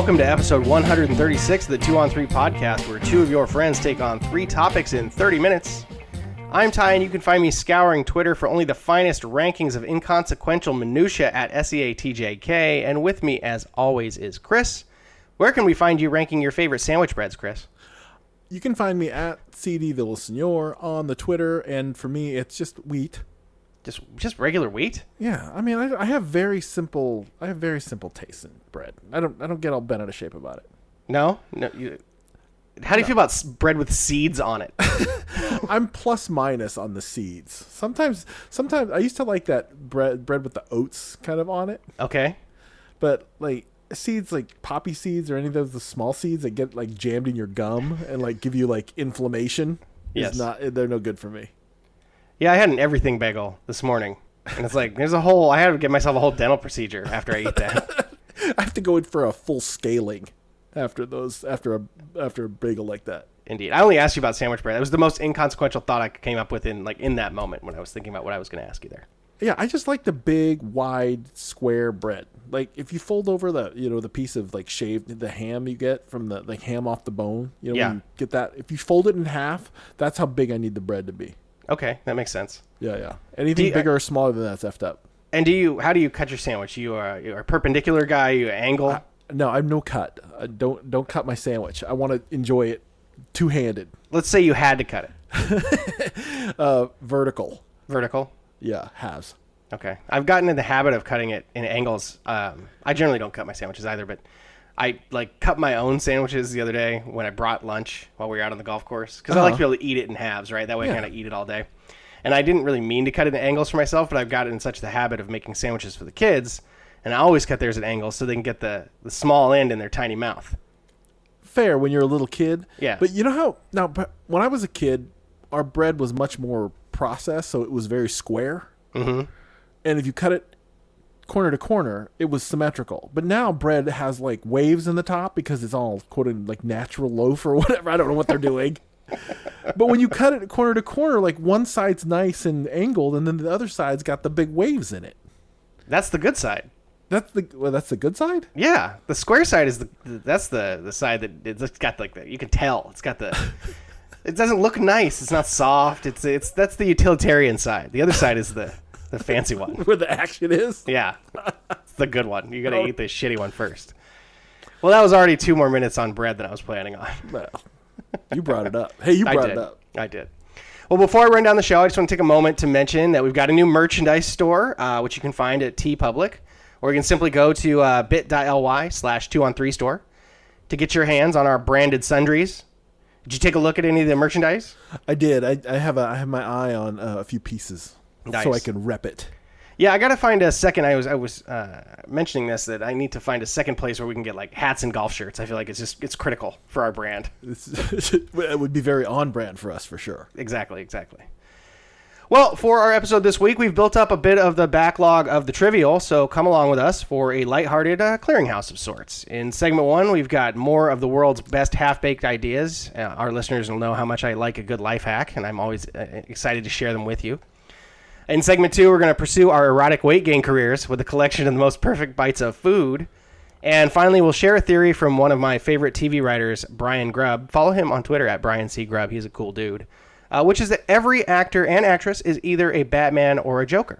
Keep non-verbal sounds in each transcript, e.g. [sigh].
Welcome to episode 136 of the 2 on 3 podcast, where two of your friends take on three topics in 30 minutes. I'm Ty, and you can find me scouring Twitter for only the finest rankings of inconsequential minutia at SEATJK. And with me, as always, is Chris. Where can we find you ranking your favorite sandwich breads, Chris? You can find me at CD on the Twitter, and for me, it's just wheat. Just just regular wheat? Yeah, I mean, I, I have very simple. I have very simple taste in bread. I don't. I don't get all bent out of shape about it. No, no. You, how do you feel about bread with seeds on it? [laughs] I'm plus minus on the seeds. Sometimes, sometimes I used to like that bread bread with the oats kind of on it, Okay. but like seeds like poppy seeds or any of those the small seeds that get like jammed in your gum and like give you like inflammation. Yes. is not. They're no good for me. Yeah, I had an everything bagel this morning, and it's like there's a whole. I had to get myself a whole dental procedure after I eat that. [laughs] I have to go in for a full scaling after those after a after a bagel like that. Indeed, I only asked you about sandwich bread. It was the most inconsequential thought I came up with in like in that moment when I was thinking about what I was going to ask you there. Yeah, I just like the big, wide, square bread. Like if you fold over the you know the piece of like shaved the ham you get from the like ham off the bone. You know, Yeah. you get that. If you fold it in half, that's how big I need the bread to be. Okay, that makes sense. Yeah, yeah. Anything you- bigger or smaller than that's effed up. And do you? How do you cut your sandwich? You are you are a perpendicular guy. You angle. No, I'm no cut. I don't don't cut my sandwich. I want to enjoy it two handed, Let's say you had to cut it [laughs] uh, vertical. vertical. Yeah, has. Okay, I've gotten in the habit of cutting it in angles. Um, I generally don't cut my sandwiches either, but I like cut my own sandwiches the other day when I brought lunch while we were out on the golf course because I like to be able to eat it in halves, right? That way I Yeah. kind of eat it all day. And I didn't really mean to cut it in angles for myself, but I've gotten in such the habit of making sandwiches for the kids, and I always cut theirs at angles so they can get the the small end in their tiny mouth. fair when you're a little kid. Yeah. But you know how now when I was a kid, our bread was much more processed, so it was very square. Mm-hmm. And if you cut it corner to corner, it was symmetrical. But now bread has like waves in the top because it's all quoted like natural loaf or [laughs] whatever. I don't know what they're doing. but when you cut it corner to corner, like one side's nice and angled, and then the other side's got the big waves in it. That's the good side. That's the well, that's the good side. Yeah, the square side is the that's the the side that it's got like the you can tell it's got the [laughs] it doesn't look nice. It's not soft. It's it's that's the utilitarian side. The other side is the the fancy one. [laughs] Where the action is. Yeah, it's the good one. You got to eat the shitty one first. Well, that was already two more minutes on bread than I was planning on. [laughs] Well, you brought it up. Hey, you brought it up. I did. Well, before I run down the show, I just want to take a moment to mention that we've got a new merchandise store, uh, which you can find at TeePublic, or you can simply go to uh, bit.ly slash two on three store to get your hands on our branded sundries. Did you take a look at any of the merchandise? I did. I, I have a I have my eye on uh, a few pieces, Nice. so I can rep it. Yeah, I got to find a second. I was I was uh, mentioning this that I need to find a second place where we can get like hats and golf shirts. I feel like it's just it's critical for our brand. [laughs] It would be very on brand for us for sure. Exactly, exactly. Well, for our episode this week, we've built up a bit of the backlog of the trivial, so come along with us for a lighthearted uh, clearinghouse of sorts. In segment one, we've got more of the world's best half baked ideas. Uh, our listeners will know how much I like a good life hack, and I'm always uh, excited to share them with you. In segment two, we're going to pursue our erotic weight gain careers with a collection of the most perfect bites of food. And finally, we'll share a theory from one of my favorite TV writers, Brian Grubb. Follow him on Twitter at Brian C. Grubb. He's a cool dude. Uh, which is that every actor and actress is either a Batman or a Joker.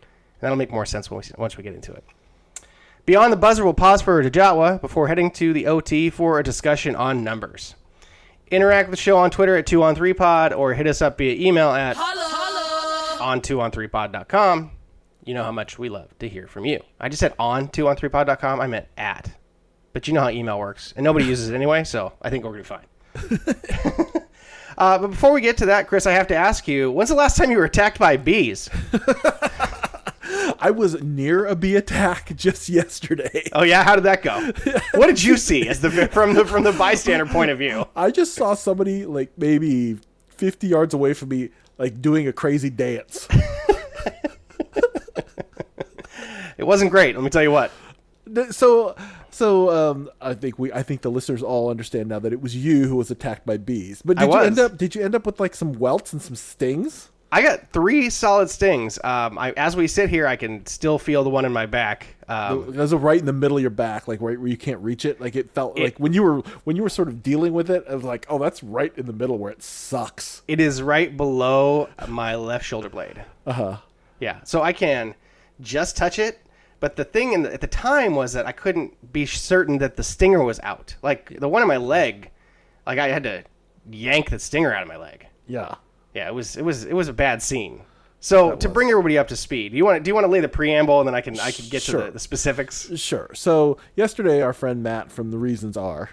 And that'll make more sense when we, once we get into it. Beyond the buzzer, we'll pause for a Jatwa before heading to the OT for a discussion on numbers. Interact with the show on Twitter at 2on3pod or hit us up via email at on 2on3pod.com. You know how much we love to hear from you. I just said on 2on3pod.com. I meant at. But you know how email works. And nobody uses it anyway, so I think we're going to be fine. [laughs] uh, but before we get to that, Chris, I have to ask you when's the last time you were attacked by bees? [laughs] I was near a bee attack just yesterday. Oh, yeah? How did that go? [laughs] what did you see as the, from, the, from the bystander point of view? I just saw somebody like maybe 50 yards away from me, like doing a crazy dance. [laughs] It wasn't great, let me tell you what. So, so um, I think we, I think the listeners all understand now that it was you who was attacked by bees. But did you end up? Did you end up with like some welts and some stings? I got three solid stings. Um, I, as we sit here, I can still feel the one in my back. Um, It was right in the middle of your back, like right where you can't reach it. Like it felt like when you were when you were sort of dealing with it, I was like, oh, that's right in the middle where it sucks. it is right below my left shoulder blade. Uh huh. Yeah, so I can just touch it. But the thing in the, at the time was that I couldn't be certain that the stinger was out. Like the one in my leg, like I had to yank the stinger out of my leg. Yeah. Yeah, it was it was it was a bad scene. So to bring everybody up to speed, do you want to, do you want to lay the preamble and then I can I can get to the, the specifics? Sure. So yesterday, our friend Matt from the Reasons Are,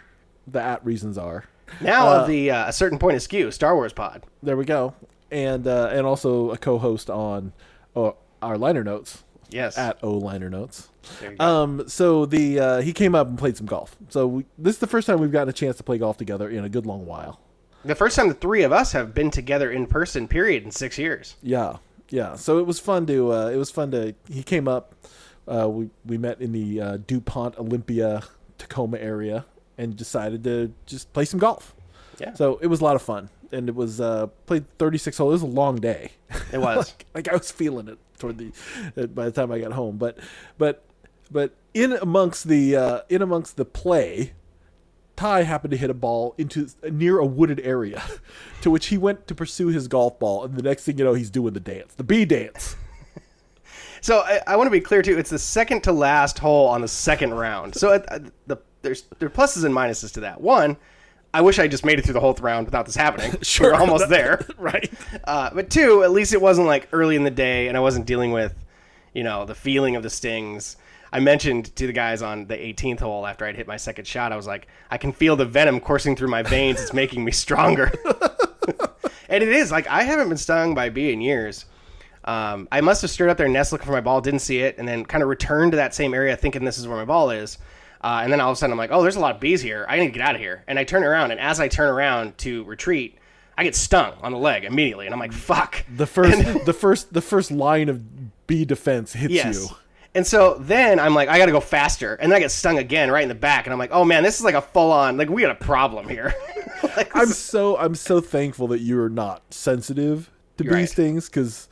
the at Reasons Are, Now of the uh, a certain point askew Star Wars pod. there we go, and uh, and also a co-host on uh, our liner notes Yes. at O liner notes. There you go. Um, so the uh, he came up and played some golf. So we, this is the first time we've gotten a chance to play golf together in a good long while. The first time the three of us have been together in person, period, in six years. Yeah, yeah. So it was fun to. Uh, it was fun to. He came up. Uh, we we met in the uh, Dupont Olympia Tacoma area and decided to just play some golf. Yeah. So it was a lot of fun, and it was uh, played 36 holes. It was a long day. It was. [laughs] like, like I was feeling it toward the uh, by the time I got home. But but but in amongst the uh, in amongst the play, Ty happened to hit a ball into near a wooded area, to which he went to pursue his golf ball, and the next thing you know, he's doing the dance, the bee dance. [laughs] So I, I want to be clear too. It's the second to last hole on the second round. So uh, the there's there are pluses and minuses to that. One, I wish I just made it through the whole round without this happening. [laughs] Sure. We're almost [laughs] there. right. Uh, but two, at least it wasn't like early in the day, and I wasn't dealing with, you know, the feeling of the stings. I mentioned to the guys on the 18th hole after I'd hit my second shot, I was like, I can feel the venom coursing through my veins. It's making me stronger. [laughs] and it is like I haven't been stung by a bee in years. Um, I must have stirred up their nest looking for my ball, didn't see it, and then kind of returned to that same area thinking this is where my ball is. Uh, and then all of a sudden I'm like, oh, there's a lot of bees here. I need to get out of here. And I turn around, and as I turn around to retreat, I get stung on the leg immediately, and I'm like, fuck. The first [laughs] the first the first line of bee defense hits Yes. you. And so then I'm like, I got to go faster, and then I get stung again right in the back, and I'm like, oh man, this is like a full on like we got a problem here. [laughs] like, I'm so I'm so thankful that you're not sensitive to bee right. stings because,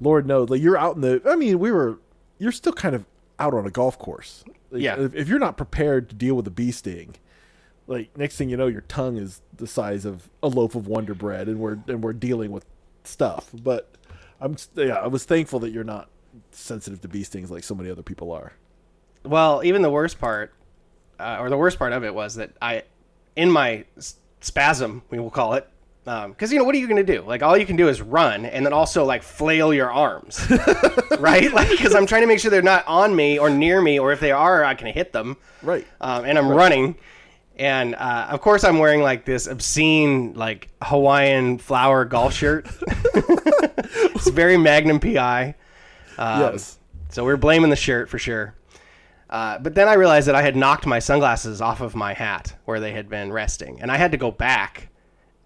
Lord knows, like you're out in the. I mean, we were. You're still kind of out on a golf course. Like, Yeah. If, if you're not prepared to deal with a bee sting, like next thing you know, your tongue is the size of a loaf of Wonder Bread, and we're and we're dealing with stuff. But I'm yeah, I was thankful that you're not sensitive to bee stings like so many other people are. Well, even the worst part, uh, or the worst part of it was that I, in my spasm, we will call it, because you know what are you going to do? Like all you can do is run, and then also like flail your arms, [laughs] right? Like because I'm trying to make sure they're not on me or near me, or if they are, I can hit them. Right. Um, and I'm running, and uh, of course I'm wearing like this obscene like Hawaiian flower golf shirt. [laughs] it's very Magnum PI. Um, yes. So we're blaming the shirt for sure. Uh, but then I realized that I had knocked my sunglasses off of my hat where they had been resting, and I had to go back,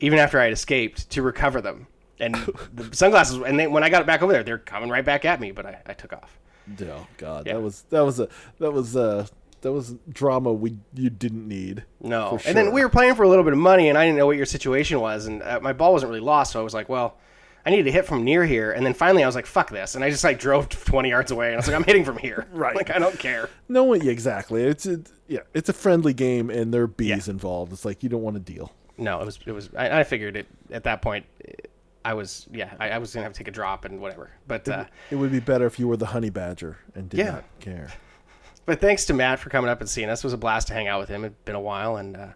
even after I had escaped, to recover them. And [laughs] the sunglasses, and they, when I got it back over there, they're coming right back at me. But I, I took off. Oh God, Yeah. that was that was a that was a that was drama we you didn't need. No, For and then we were playing for a little bit of money, and I didn't know what your situation was, and uh, my ball wasn't really lost, so I was like, well. I needed to hit from near here, and then finally I was like, "Fuck this!" and I just like drove [laughs] 20 yards away, and I was like, "I'm hitting from here." [laughs] Right. Like I don't care. No one yeah, exactly. It's a, yeah, it's a friendly game and there are bees involved. It's like you don't want to deal. No, it was it was. I, I figured it at that point. I was yeah. I, I was gonna have to take a drop and whatever. But uh, It would be better if you were the honey badger and did Yeah. not care. but thanks to Matt for coming up and seeing us. It was a blast to hang out with him. It'd been a while, and uh,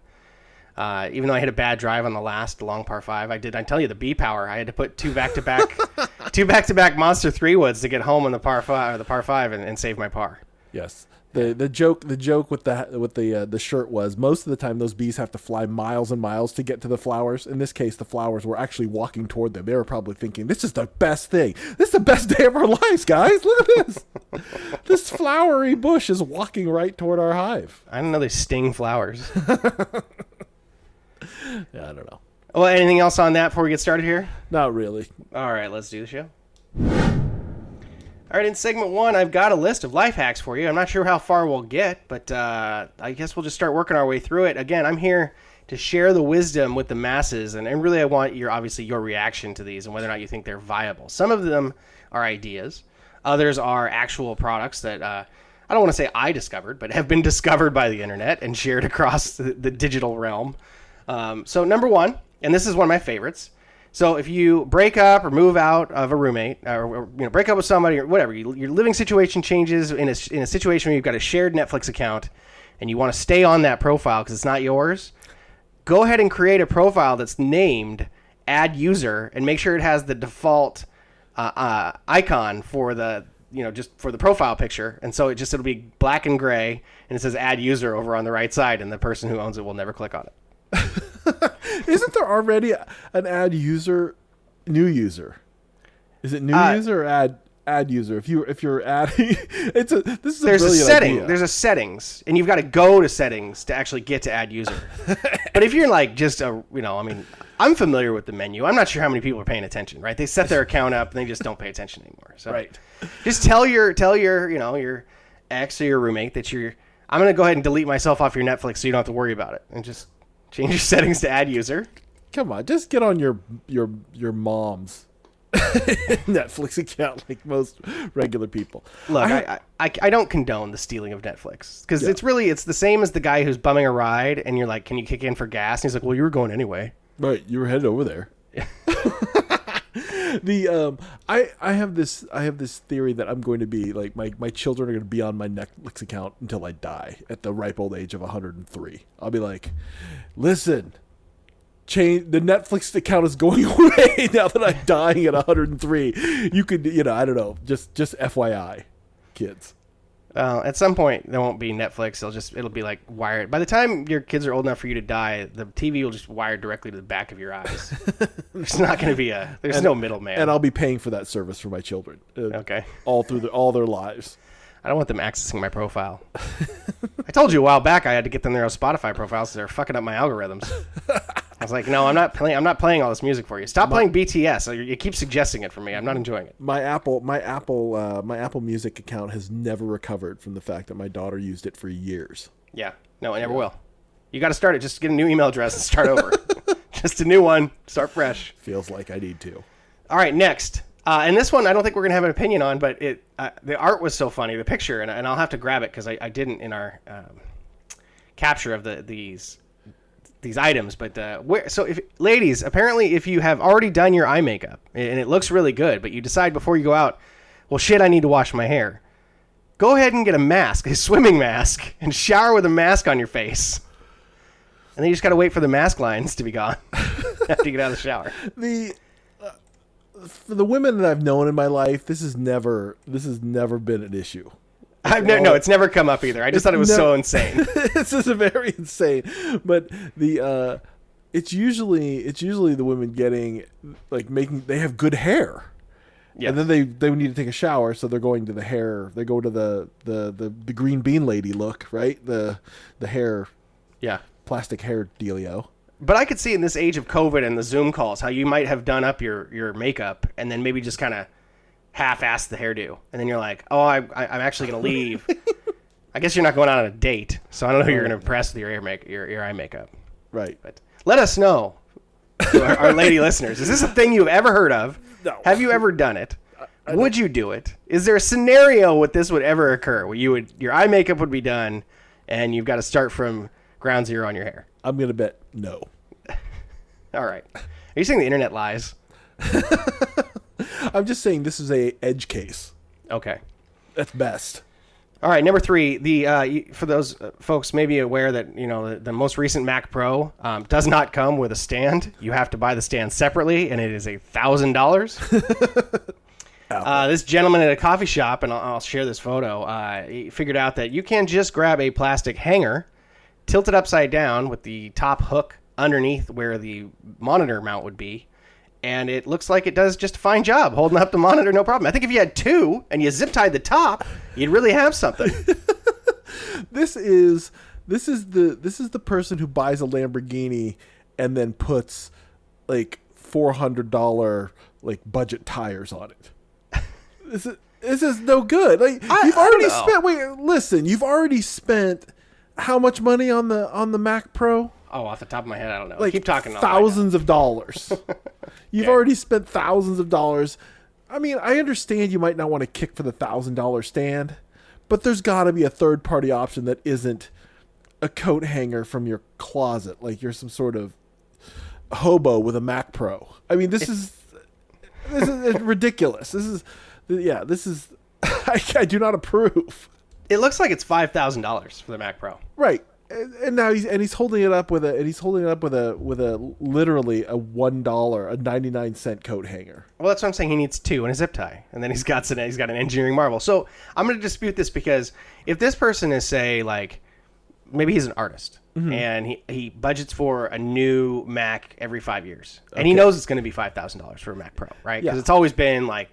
uh, even though I hit a bad drive on the last long par five, I did. I tell you the B power. I had to put two back to back, [laughs] two back to back monster three woods to get home on the par five or the par five and, and save my par. Yes. The the joke the joke with the with the uh, the shirt was most of the time those bees have to fly miles and miles to get to the flowers. In this case, the flowers were actually walking toward them. They were probably thinking, "This is the best thing. This is the best day of our lives, guys. Look at this. [laughs] this flowery bush is walking right toward our hive." I didn't know they sting flowers. [laughs] Yeah, I don't know. well, anything else on that before we get started here? Not really. All right, let's do the show. All right, in segment one, I've got a list of life hacks for you. I'm not sure how far we'll get, but uh, I guess we'll just start working our way through it. Again, I'm here to share the wisdom with the masses. And, and really, I want your obviously your reaction to these and whether or not you think they're viable. Some of them are ideas, others are actual products that. Uh, I don't want to say I discovered, but have been [laughs] discovered by the internet and shared across the, the digital realm. Um, so number one, and this is one of my favorites. So if you break up or move out of a roommate, or, or you know break up with somebody or whatever, you, your living situation changes in a, in a situation where you've got a shared Netflix account, and you want to stay on that profile because it's not yours. Go ahead and create a profile that's named Add User, and make sure it has the default uh, uh, icon for the you know just for the profile picture and so it just it'll be black and gray and it says add user over on the right side and the person who owns it will never click on it [laughs] Isn't there already an add user, new user? Is it new Uh, user or ad add user? If you if you're adding, [laughs] it's a this is there's a brilliant setting idea. there's a settings and you've got to go to settings to actually get to add user [laughs] but if you're like just a you know i mean i'm familiar with the menu i'm not sure how many people are paying attention right they set their account up and they just don't pay attention anymore so Right. just tell your tell your you know your ex or your roommate that you're i'm going to go ahead and delete myself off your netflix so you don't have to worry about it and just change your settings to add user Come on, just get on your your your mom's [laughs] Netflix account like most regular people. Look, I- I, I, I, don't condone the stealing of Netflix because it's really it's the same as the guy who's bumming a ride and you're like, can you kick in for gas? And he's like, well, you were going anyway. Right, you were headed over there. [laughs] the um, I I have this I have this theory that I'm going to be like my my children are going to be on my Netflix account until I die at the ripe old age of 103. I'll be like, listen, change the Netflix account is going [laughs] away now that I'm dying at 103. You could you know I don't know just just FYI, kids. Uh, at some point, there won't be Netflix. It'll just it'll be like wired. By the time your kids are old enough for you to die, the TV will just wire directly to the back of your eyes. [laughs] there's not going to be a there's no middleman. And I'll be paying for that service for my children. uh, okay. All through the, all their lives. I don't want them accessing my profile. [laughs] I told you a while back I had to get them their own Spotify profiles. So they're fucking up my algorithms. [laughs] I was like, no, I'm not playing. I'm not playing all this music for you. Stop playing BTS. You keep suggesting it for me. I'm not enjoying it. my Apple my Apple uh, my Apple Music account has never recovered from the fact that my daughter used it for years. Yeah, no, I never will. You got to start it. Just get a new email address and start over. [laughs] Just a new one. Start fresh. Feels like I need to. All right, next. Uh, and this one, I don't think we're gonna have an opinion on, but it uh, the art was so funny, the picture, and, and I'll have to grab it because I, I didn't in our um, capture of the these these items. But uh, where, so, if ladies, apparently, if you have already done your eye makeup and it looks really good, but you decide before you go out, well, shit, I need to wash my hair. Go ahead and get a mask, a swimming mask, and shower with a mask on your face. And then you just got to wait for the mask lines to be gone [laughs] after you get out of the shower. The uh, for the women that I've known in my life, this has never this has never been an issue. [laughs] I've no, no, it's never come up either. I just thought it was no- so [laughs] insane. this is very insane, but the uh, it's usually it's usually the women getting like making they have good hair. Yeah. And then they, they need to take a shower, so they're going to the hair. They go to the, the, the, the green bean lady look, right? The the hair yeah. plastic hair dealio. But I could see in this age of COVID and the Zoom calls how you might have done up your, your makeup and then maybe just kind of half-assed the hairdo. And then you're like, oh, I, I, I'm actually going to leave. [laughs] I guess you're not going out on a date, so I don't know who you're going to impress with your, hair make, your, your eye makeup. Right. But let us know, to our, our lady [laughs] listeners. Is this a thing you've ever heard of? No. Have you ever done it? would you do it? Is there a scenario where this would ever occur where you would your eye makeup would be done and you've got to start from ground zero on your hair? I'm gonna bet no. [laughs] All right. Are you saying the internet lies? [laughs] I'm just saying this is a edge case. Okay. That's best. All right, number three. The uh, for those uh, folks may be aware that you know the, the most recent Mac Pro um, does not come with a stand. You have to buy the stand separately, and it is a thousand dollars. [laughs] Uh, this gentleman at a coffee shop, and I'll, I'll share this photo. Uh, he figured out that you can just grab a plastic hanger, tilt it upside down with the top hook underneath where the monitor mount would be, and it looks like it does just a fine job holding up the monitor, no problem. I think if you had two and you zip tied the top, you'd really have something. [laughs] This is this is the this is the person who buys a Lamborghini and then puts like four hundred dollar like budget tires on it. [laughs] This is this is no good. Like I- you've already spent. Wait, listen. You've already spent how much money on the on the Mac Pro? Oh, off the top of my head, I don't know. Like Keep talking. I'll find out. thousands of dollars. [laughs] You've Okay. already spent thousands of dollars. I mean, I understand you might not want to kick for the thousand dollar stand, but there's got to be a third party option that isn't a coat hanger from your closet, like you're some sort of hobo with a Mac Pro. I mean, this is this is ridiculous. This is yeah, this is [laughs] I, I do not approve. It looks like it's five thousand dollars for the Mac Pro. Right. And, and now he's and he's holding it up with a and he's holding it up with a with a literally a one dollar a ninety nine cent coat hanger. Well, that's what I'm saying. He needs two and a zip tie, and then he's got he's got an engineering marvel. So I'm going to dispute this because if this person is say like maybe he's an artist Mm-hmm. and he, he budgets for a new Mac every five years, and he knows it's going to be five thousand dollars for a Mac Pro, right? Because Yeah. it's always been like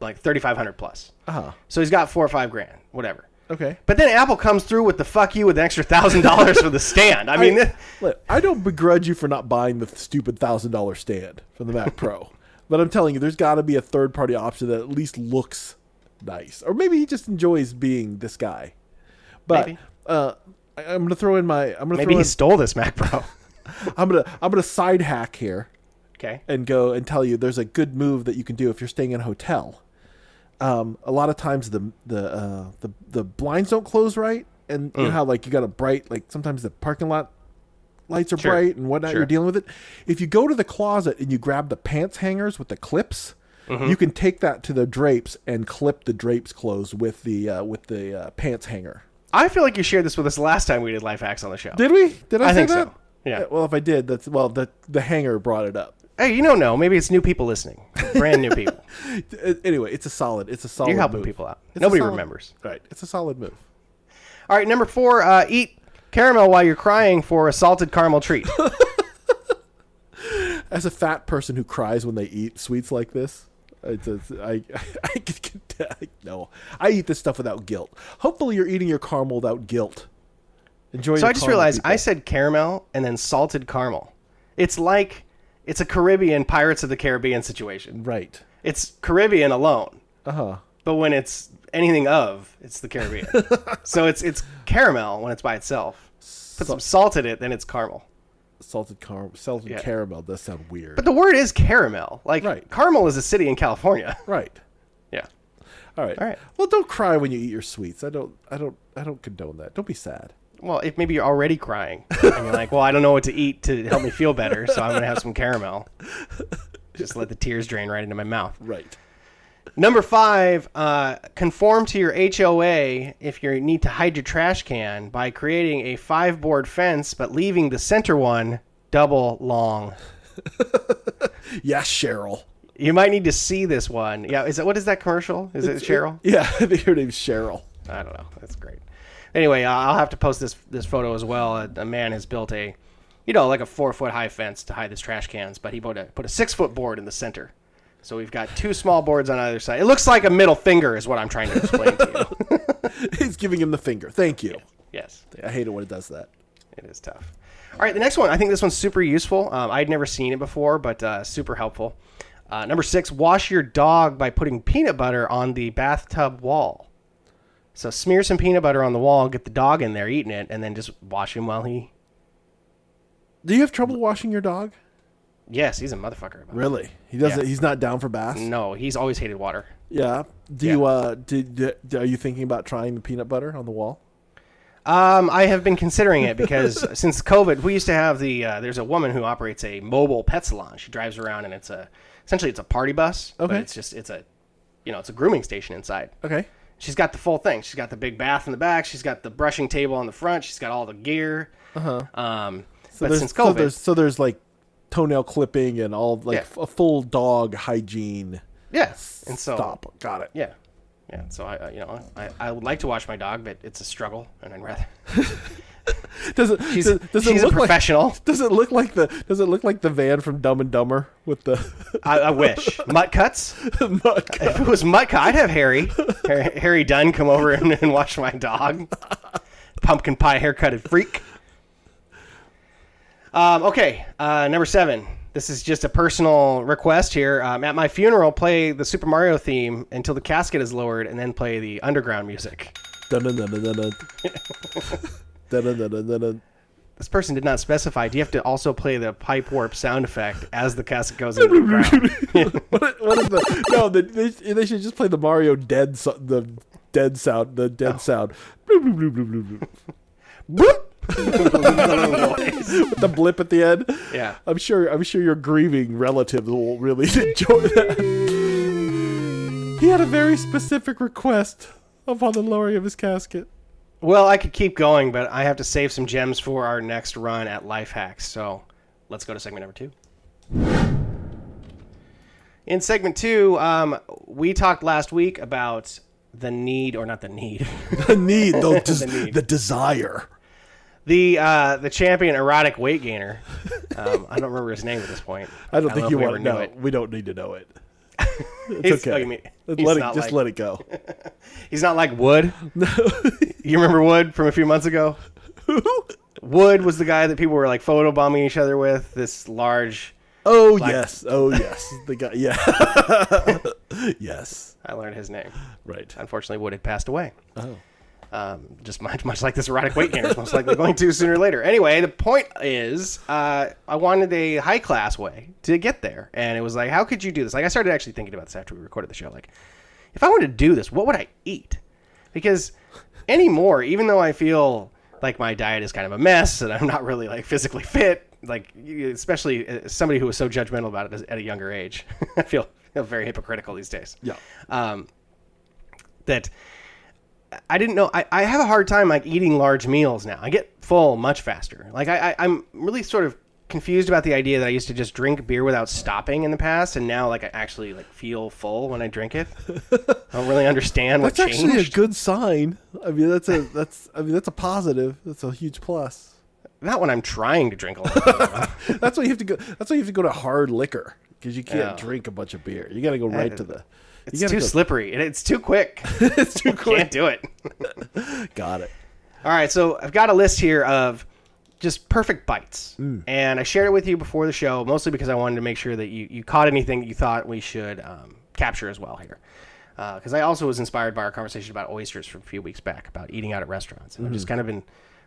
like thirty five hundred plus. Uh huh. So he's got four or five grand, whatever. Okay. But then Apple comes through with the fuck you with an extra thousand dollars for the [laughs] stand. I mean, I, [laughs] look, I don't begrudge you for not buying the stupid thousand dollar stand from the Mac [laughs] Pro, but I'm telling you, there's got to be a third party option that at least looks nice, or maybe he just enjoys being this guy. But Maybe. uh, I, I'm gonna throw in my I'm gonna maybe throw he in, stole this Mac Pro. I'm gonna I'm gonna side hack here. Okay. and go and tell you there's a good move that you can do if you're staying in a hotel. Um, a lot of times the the uh, the the blinds don't close right, and Mm. you know how like you got a bright like sometimes the parking lot lights are Sure. bright and whatnot. Sure. You're dealing with it. If you go to the closet and you grab the pants hangers with the clips. Mm-hmm. You can take that to the drapes and clip the drapes closed with the uh, with the uh, pants hanger. I feel like you shared this with us last time we did life hacks on the show. Did we? Did I, I think so. that? Yeah. Well, if I did, that's well. The the hanger brought it up. Hey, you don't know. Maybe it's new people listening, brand new people. [laughs] Anyway, it's a solid. It's a solid. You're helping move. people out. It's Nobody solid- remembers. Right. It's a solid move. All right, number four. Uh, eat caramel while you're crying for a salted caramel treat. [laughs] As a fat person who cries when they eat sweets like this, it's, it's, I, [laughs] I, no, I eat this stuff without guilt. Hopefully, you're eating your caramel without guilt. Enjoy. so I just realized people. I said caramel and then salted caramel. It's like it's a Caribbean Pirates of the Caribbean situation. right. It's Caribbean alone, Uh huh. but when it's anything of, it's the Caribbean. [laughs] so it's it's caramel when it's by itself. Put some salt in it, then it's caramel. Salted caramel. Salted Yeah. caramel does sound weird. But the word is caramel. Like Right. Carmel is a city in California. [laughs] right. Yeah. All right. All right. Well, don't cry when you eat your sweets. I don't. I don't. I don't condone that. Don't be sad. Well, if maybe you're already crying and you're like, well, I don't know what to eat to help me feel better, so I'm gonna have some caramel. Just let the tears drain right into my mouth. Right. Number five, uh, conform to your HOA if you need to hide your trash can by creating a five board fence, but leaving the center one double long. [laughs] Yes, Cheryl. You might need to see this one. Yeah, is it what is that commercial? Is it Cheryl? Yeah, [laughs] I think her name's Cheryl. I don't know. That's great. Anyway, I'll have to post this this photo as well. A, a man has built a, you know, like a four foot high fence to hide his trash cans, but he put a put a six foot board in the center. So we've got two small boards on either side. It looks like a middle finger, is what I'm trying to explain to you. [laughs] He's giving him the finger. Thank you. yes, I hate it when it does that. it is tough. All right, the next one. I think this one's super useful. Um, I'd never seen it before, but uh, super helpful. Uh, number six: wash your dog by putting peanut butter on the bathtub wall. So smear some peanut butter on the wall, get the dog in there eating it, and then just wash him while he. Do you have trouble washing your dog? Yes, he's a motherfucker. About Really? He doesn't. Yeah. He's not down for baths. No, he's always hated water. Yeah. Do Yeah. you? Uh. Did, did- Are you thinking about trying the peanut butter on the wall? Um, I have been considering it because [laughs] since COVID, we used to have the. Uh, there's a woman who operates a mobile pet salon. She drives around and it's a essentially it's a party bus, but it's just it's a, you know, it's a grooming station inside. Okay. She's got the full thing. She's got the big bath in the back. She's got the brushing table on the front. She's got all the gear. Uh-huh. Um, So but there's, since so COVID, there's so there's like toenail clipping and all like Yeah. a full dog hygiene. yeah, and so Stop. Got it. yeah, yeah. So I, uh, you know, I, I would like to watch my dog, but it's a struggle, and I'd rather. [laughs] [laughs] Does it? She's, does, does she's it a look like? professional. [laughs] Does it look like the? Does it look like the van from Dumb and Dumber with the? [laughs] I, I wish mutt cuts. mud cut? If it was mutt cut, I'd have Harry, Harry, Harry Dunn, come over and, and watch my dog. Pumpkin pie haircutted freak. Um, okay, uh, number seven. This is just a personal request here. Um, at my funeral, play the Super Mario theme until the casket is lowered, and then play the underground music. Dun dun dun [laughs] this person did not specify. Do you have to also play the pipe warp sound effect as the casket goes into the ground? [laughs] what, what is the no? The, they, they should just play the Mario dead so, the dead sound the dead oh. sound. [laughs] Bloop. With the blip at the end. Yeah. I'm sure. I'm sure your grieving relatives will really enjoy that. He had a very specific request upon the lowering of his casket. Well, I could keep going, but I have to save some gems for our next run at Life Hacks. So let's go to segment number two. In segment two, um, we talked last week about the need, or not the need, [laughs] The need, the, [laughs] des- The need. the desire. the uh, the champion erotic weight gainer. [laughs] Um, I don't remember his name at this point. I don't know think if you want to knew know. it. We don't need to know it. It's okay. you mean- Let it, just like- let it go. [laughs] He's not like Wood. No. [laughs] you remember Wood from a few months ago? [laughs] Wood was the guy that people were like photobombing each other with. This large. Oh yes. Oh yes. The guy. Yeah. yes. I learned his name. Right. Unfortunately, Wood had passed away. Oh. Um, just [laughs] much, much like this erotic weight gainer is most likely going to sooner or later. Anyway, the point is, uh, I wanted a high class way to get there, and it was like, how could you do this? Like, I started actually thinking about this after we recorded the show. Like, if I wanted to do this, what would I eat? Because anymore, even though I feel like my diet is kind of a mess and I'm not really like physically fit, like especially somebody who was so judgmental about it at a younger age, [laughs] I feel feel very hypocritical these days Yeah. um, that I didn't know. I, I have a hard time like eating large meals now. I get full much faster. Like I, I, I'm really sort of confused about the idea that I used to just drink beer without stopping in the past, and now like I actually like feel full when I drink it. I don't really understand what That's actually a good sign. I mean, that's a that's I mean that's a positive. That's a huge plus. Not when I'm trying to drink a lot. [laughs] That's why you have to go. That's why you have to go to hard liquor because you can't Yeah. drink a bunch of beer. You got to go right to the. It's too gotta slippery and it's too quick. [laughs] it's too quick. Can't do it. [laughs] Got it. All right, so I've got a list here of just perfect bites, Mm. and I shared it with you before the show, mostly because I wanted to make sure that you, you caught anything that you thought we should um, capture as well here. Because I also was inspired by our conversation about oysters from a few weeks back about eating out at restaurants, and I've Mm-hmm. just kind of been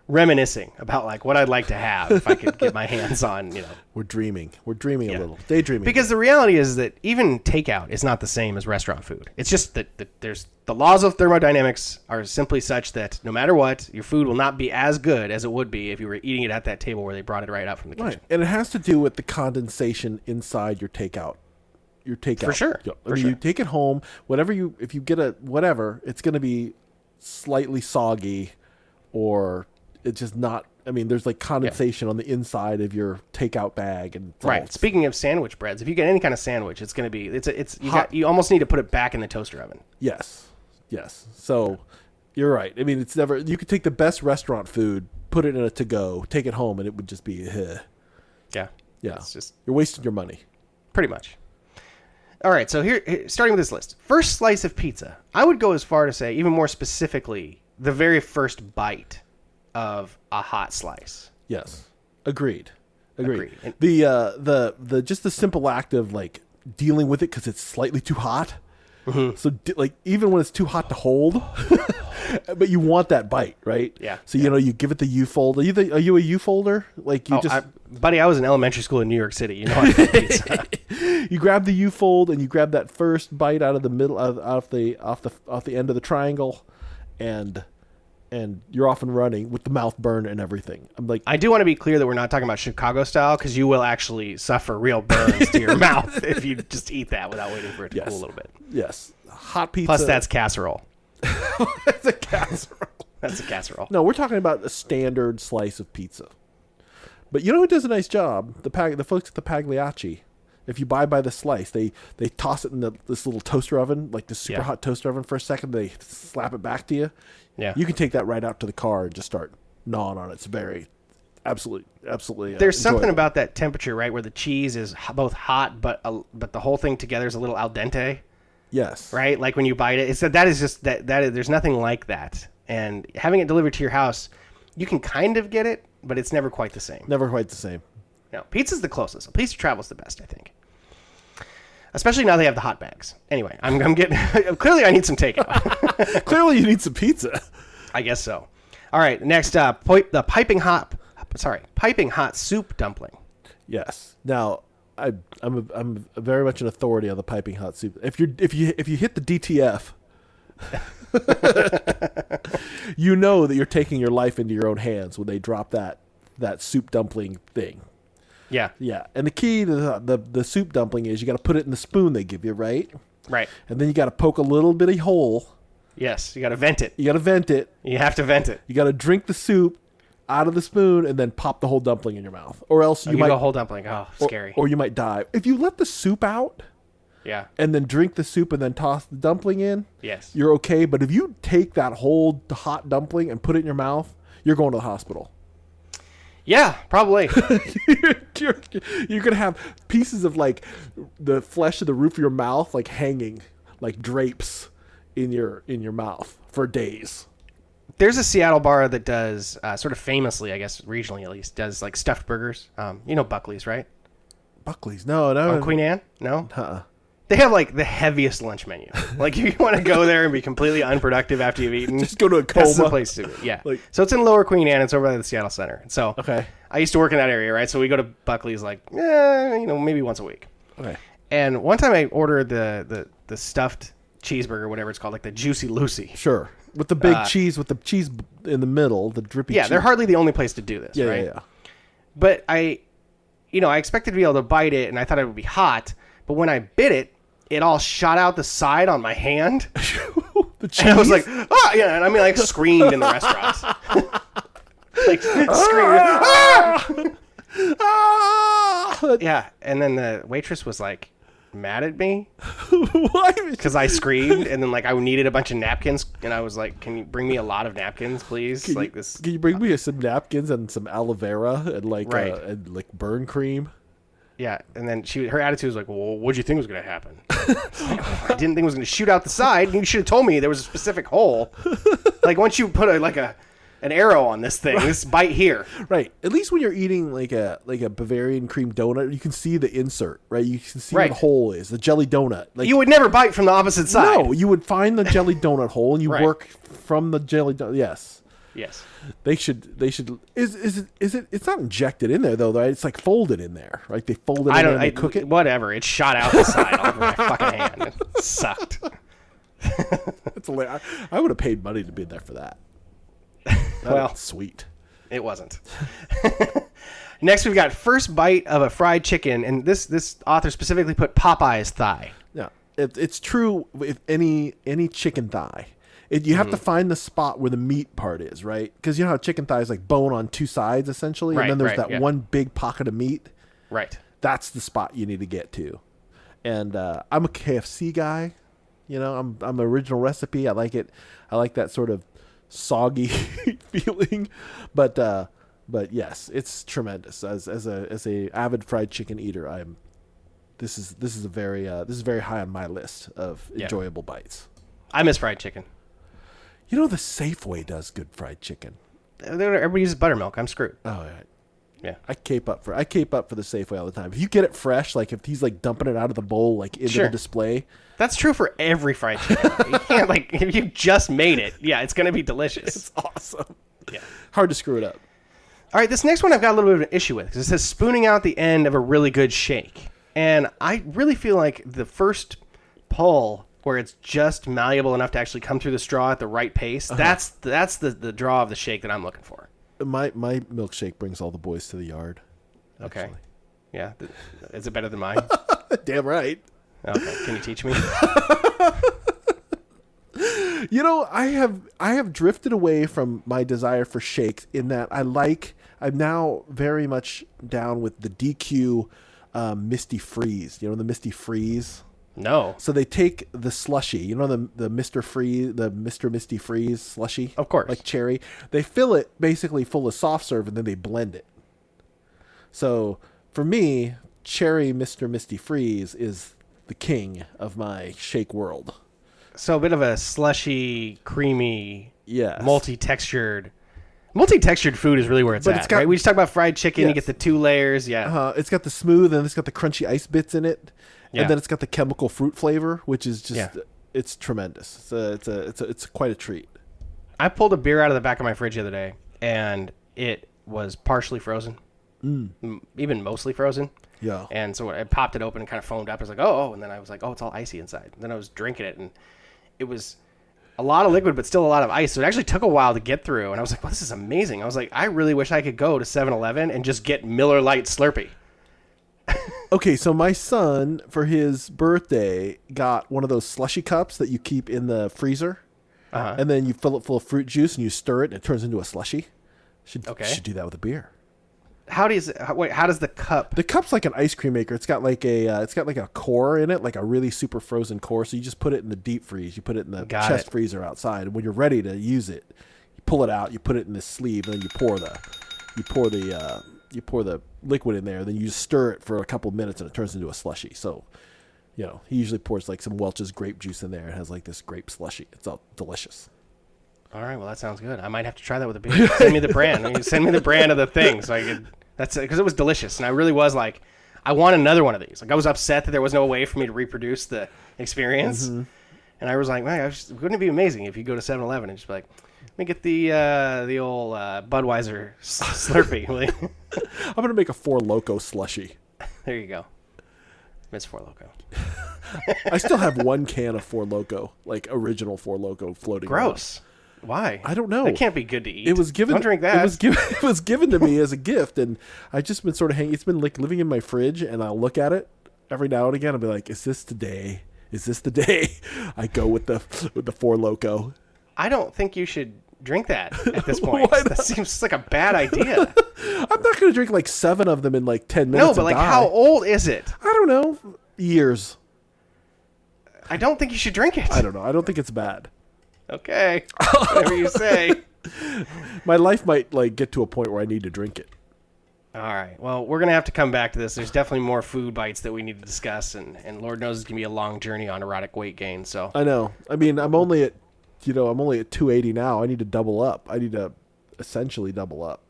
reminiscing about like what I'd like to have if I could get my [laughs] hands on, you know, We're dreaming. We're dreaming Yeah. a little. Daydreaming. because the reality is that even takeout is not the same as restaurant food. It's just that, that there's the laws of thermodynamics are simply such that no matter what, your food will not be as good as it would be if you were eating it at that table where they brought it right out from the kitchen. Right, and it has to do with the condensation inside your takeout. Your takeout For sure, I for sure. You take it home. Whatever you, if you get a whatever, it's going to be slightly soggy, or it's just not. I mean, there's like condensation on the inside of your takeout bag, and all- Right. Speaking of sandwich breads, if you get any kind of sandwich, it's going to be it's a, it's you Hot. got you almost need to put it back in the toaster oven. Yes, yes. So you're right. I mean, it's never. You could take the best restaurant food, put it in a to go, take it home, and it would just be. eh. Yeah. Yeah, It's just you're wasting your money. pretty much. All right, so here, here- starting with this list, first slice of pizza. I would go as far to say, even more specifically, the very first bite of a hot slice. Yes, agreed. Agreed. Agreed. The uh, the the just the simple act of like dealing with it because it's slightly too hot. Mm-hmm. So like even when it's too hot to hold, [laughs] but you want that bite, right? Yeah, So you know you give it the U fold. Are you the, are you a U folder? Like you Oh, just I, buddy, I was in elementary school in New York City. You know, [laughs] you grab the U fold and you grab that first bite out of the middle of off the off the off the end of the triangle, and and you're off and running with the mouth burn and everything. I'm like, I do want to be clear that we're not talking about Chicago style because you will actually suffer real burns to your [laughs] mouth if you just eat that without waiting for it to Yes. cool a little bit. yes, hot pizza. Plus, that's casserole. [laughs] that's a casserole. That's a casserole. No, we're talking about a standard slice of pizza. But you know who does a nice job? The pag- the folks at the Pagliacci. If you buy by the slice, they they toss it in the, this little toaster oven, like this super Yeah. hot toaster oven for a second. They slap it back to you. Yeah. You can take that right out to the car and just start gnawing on it. It's very, absolutely, absolutely. uh, There's something enjoyable. about that temperature, right, where the cheese is both hot, but a, but the whole thing together is a little al dente, yes, right? Like when you bite it, it's that that is just that that is, there's nothing like that. And having it delivered to your house, you can kind of get it, but it's never quite the same. Never quite the same. No, pizza's the closest. Pizza travel's the best, I think. Especially now they have the hot bags. Anyway, I'm, I'm getting [laughs] clearly I need some takeout. [laughs] Clearly, you need some pizza. I guess so. All right, next uh, up, po- the piping hot, sorry, piping hot soup dumpling. Yes. Now, I, I'm a, I'm a very much an authority on the piping hot soup. If you if you if you hit the DTF, [laughs] you know that you're taking your life into your own hands when they drop that that soup dumpling thing. Yeah, Yeah, and the key to the the, the soup dumpling is you got to put it in the spoon they give you, right? right. And then you got to poke a little bitty hole. Yes, you got to vent it. You got to vent it. You have to vent it. You got to drink the soup out of the spoon and then pop the whole dumpling in your mouth, or else oh, you, You, might go whole dumpling. Oh, or- scary. or you might die. If you let the soup out yeah. and then drink the soup and then toss the dumpling in, Yes. you're okay. But if you take that whole hot dumpling and put it in your mouth, you're going to the hospital. Yeah, probably. [laughs] you're, you're have pieces of like the flesh of the roof of your mouth like hanging like drapes in your in your mouth for days. There's a Seattle bar that does uh, sort of famously, I guess regionally at least, does like stuffed burgers. Um, you know Buckley's, right? Buckley's, no, no, On Queen Anne? No. uh-uh. They have like the heaviest lunch menu. Like if [laughs] you want to go there and be completely unproductive after you've eaten, Just go to a that's the place to be. Yeah. [laughs] Like- so it's in Lower Queen Anne. It's over by the Seattle Center. So Okay, I used to work in that area, right? So we go to Buckley's like, eh, you know, maybe once a week. okay. And one time I ordered the the the stuffed cheeseburger, whatever it's called, like the Juicy Lucy. Sure. With the big Uh, cheese, with the cheese in the middle, the drippy. Yeah, cheese. they're hardly the only place to do this, Yeah, right? yeah, yeah. But I, you know, I expected to be able to bite it, and I thought it would be hot. But when I bit it, it all shot out the side on my hand, [laughs] the cheese. and I was like, ah, yeah. And I mean, like screamed in the restaurant, [laughs] like [laughs] screamed, ah! ah! yeah. And then the waitress was like mad at me Why? because I screamed, and then like I needed a bunch of napkins, and I was like, "Can you bring me a lot of napkins, please?" Can like you, this. Can you bring me some napkins and some aloe vera and like Right. uh, and like burn cream? Yeah, and then she her attitude was like, "Well, what do you think was going to happen?" [laughs] I didn't think it was going to shoot out the side. You should have told me there was a specific hole. [laughs] like once you put a like a an arrow on this thing, this bite here. Right. At least when you're eating like a like a Bavarian cream donut, you can see the insert, right? You can see where Right. the hole is, the jelly donut. Like You would never bite from the opposite side. no, you would find the jelly donut hole and you Right. work from the jelly donut. Yes. Yes. They should they should is is it is it it's not injected in there though, right? It's like folded in there. Right? They fold it I don't. and I cook it. Whatever. It shot out the side over my fucking hand. [laughs] It sucked. It's hilarious. I, I would have paid money to be there for that. That Well. sweet. It wasn't. [laughs] Next, we've got first bite of a fried chicken, and this this author specifically put Popeye's thigh. Yeah, it, it's true with any any chicken thigh. It, you have Mm-hmm. to find the spot where the meat part is, right? Because you know how chicken thigh is like bone on two sides essentially, Right, and then there's right, that yeah. one big pocket of meat. Right. That's the spot you need to get to. And uh, I'm a KFC guy. You know, I'm I'm original recipe. I like it. I like that sort of soggy [laughs] feeling. But uh, but yes, it's tremendous. As as a as a avid fried chicken eater, I'm. This is this is a very uh, this is very high on my list of Yeah. enjoyable bites. I miss fried chicken. You know, the Safeway does good fried chicken. Everybody uses buttermilk. I'm screwed. Oh, yeah. Yeah. I cape up for I cape up for the Safeway all the time. If you get it fresh, like if he's like dumping it out of the bowl, like into Sure. the display, That's true for every fried chicken. you can't [laughs] like if you just made it. Yeah, it's gonna be delicious. it's awesome. Yeah. Hard to screw it up. All right, this next one I've got a little bit of an issue with because it says spooning out the end of a really good shake, and I really feel like the first pull where it's just malleable enough to actually come through the straw at the right pace. That's that's the the draw of the shake that I'm looking for. My my milkshake brings all the boys to the yard. Okay. Yeah. Is it better than mine? [laughs] Damn right. Okay. Can you teach me? [laughs] You know, I have I have drifted away from my desire for shakes in that I like I'm now very much down with the DQ um, Misty Freeze. You know the Misty Freeze. No. So they take the slushy, you know the the Mister Freeze, the Mister Misty Freeze slushy, Of course. like cherry. They fill it basically full of soft serve and then they blend it. So for me, cherry Mister Misty Freeze is the king of my shake world. So a bit of a slushy, creamy, yeah, multi-textured. Multi-textured food is really where it's But at, it's got- right? We just talk about fried chicken. You get the two layers. Yeah. Uh, it's got the smooth and it's got the crunchy ice bits in it, Yeah. and then it's got the chemical fruit flavor, which is just Yeah. it's tremendous. It's a, it's a it's a, it's quite a treat. I pulled a beer out of the back of my fridge the other day, and it was partially frozen, mm. even mostly frozen. Yeah. And so I popped it open and kind of foamed up. I was like, oh, oh, and then I was like, oh, it's all icy inside. And then I was drinking it, and it was a lot of liquid, but still a lot of ice. So it actually took a while to get through. And I was like, well, this is amazing. I was like, I really wish I could go to 7 Eleven and just get Miller Lite Slurpee. Okay, so my son for his birthday got one of those slushy cups that you keep in the freezer, Uh-huh. and then you fill it full of fruit juice and you stir it and it turns into a slushy. Should Okay. should do that with a beer. How does how, wait? How does the cup? The cup's like an ice cream maker. It's got like a uh, it's got like a core in it, like a really super frozen core. So you just put it in the deep freeze. You put it in the Got chest it. freezer outside, and when you're ready to use it, you pull it out. You put it in the sleeve, and then you pour the you pour the uh, you pour the liquid in there. Then you just stir it for a couple minutes, and it turns into a slushy. So you know he usually pours like some Welch's grape juice in there. and has like this grape slushy. It's all delicious. All right, well that sounds good. I might have to try that with a beer. [laughs] Send me the brand. You Send me the brand of the thing so I could. That's because it was delicious, and I really was like, I want another one of these. Like I was upset that there was no way for me to reproduce the experience, mm-hmm. and I was like, man, I just, wouldn't it be amazing if you go to 7-Eleven and just be like, let me get the uh, the old uh, Budweiser Slurpee. [laughs] I'm gonna make a Four Loko slushy. there you go. Miss Four Loko. I still have one can of Four Loko, like original Four Loko, floating. around. Gross. Why? I don't know. It can't be good to eat. It was given. Don't drink that. It was given. [laughs] It was given to me as a gift, and I've just been sort of hanging. It's been like living in my fridge, and I'll look at it every now and again. I'll be like, "Is this today? Is this the day?" [laughs] I go with the with the Four Loko. I don't think you should drink that at this [laughs] point. That seems like a bad idea. [laughs] I'm not going to drink like seven of them in like ten minutes. no, but like, die. how old is it? I don't know. Years. I don't think you should drink it. I don't know. I don't think it's bad. Okay, whatever you say. [laughs] My life might like get to a point where I need to drink it. All right. Well, we're gonna have to come back to this. There's definitely more food bites that we need to discuss, and and Lord knows it's gonna be a long journey on erotic weight gain. So I know. I mean, I'm only at, you know, I'm only at 280 now. I need to double up. I need to essentially double up.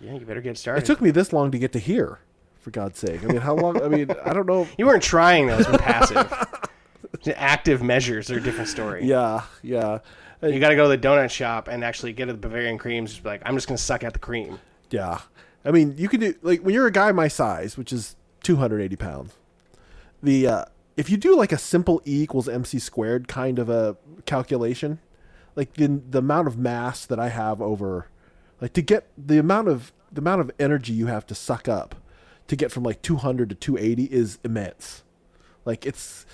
yeah, you better get started. It took me this long to get to here, for God's sake. I mean, how long? I mean, I don't know. [laughs] you weren't trying those with passive. Active measures are a different story. Yeah, yeah, You got to go to the donut shop and actually get the Bavarian creams. Just be like, I'm just gonna suck out the cream. yeah. I mean, you can do like when you're a guy my size, which is 280 pounds. The uh, if you do like a simple E equals MC squared kind of a calculation, like the the amount of mass that I have over, like to get the amount of the amount of energy you have to suck up to get from like 200 to 280 is immense. Like it's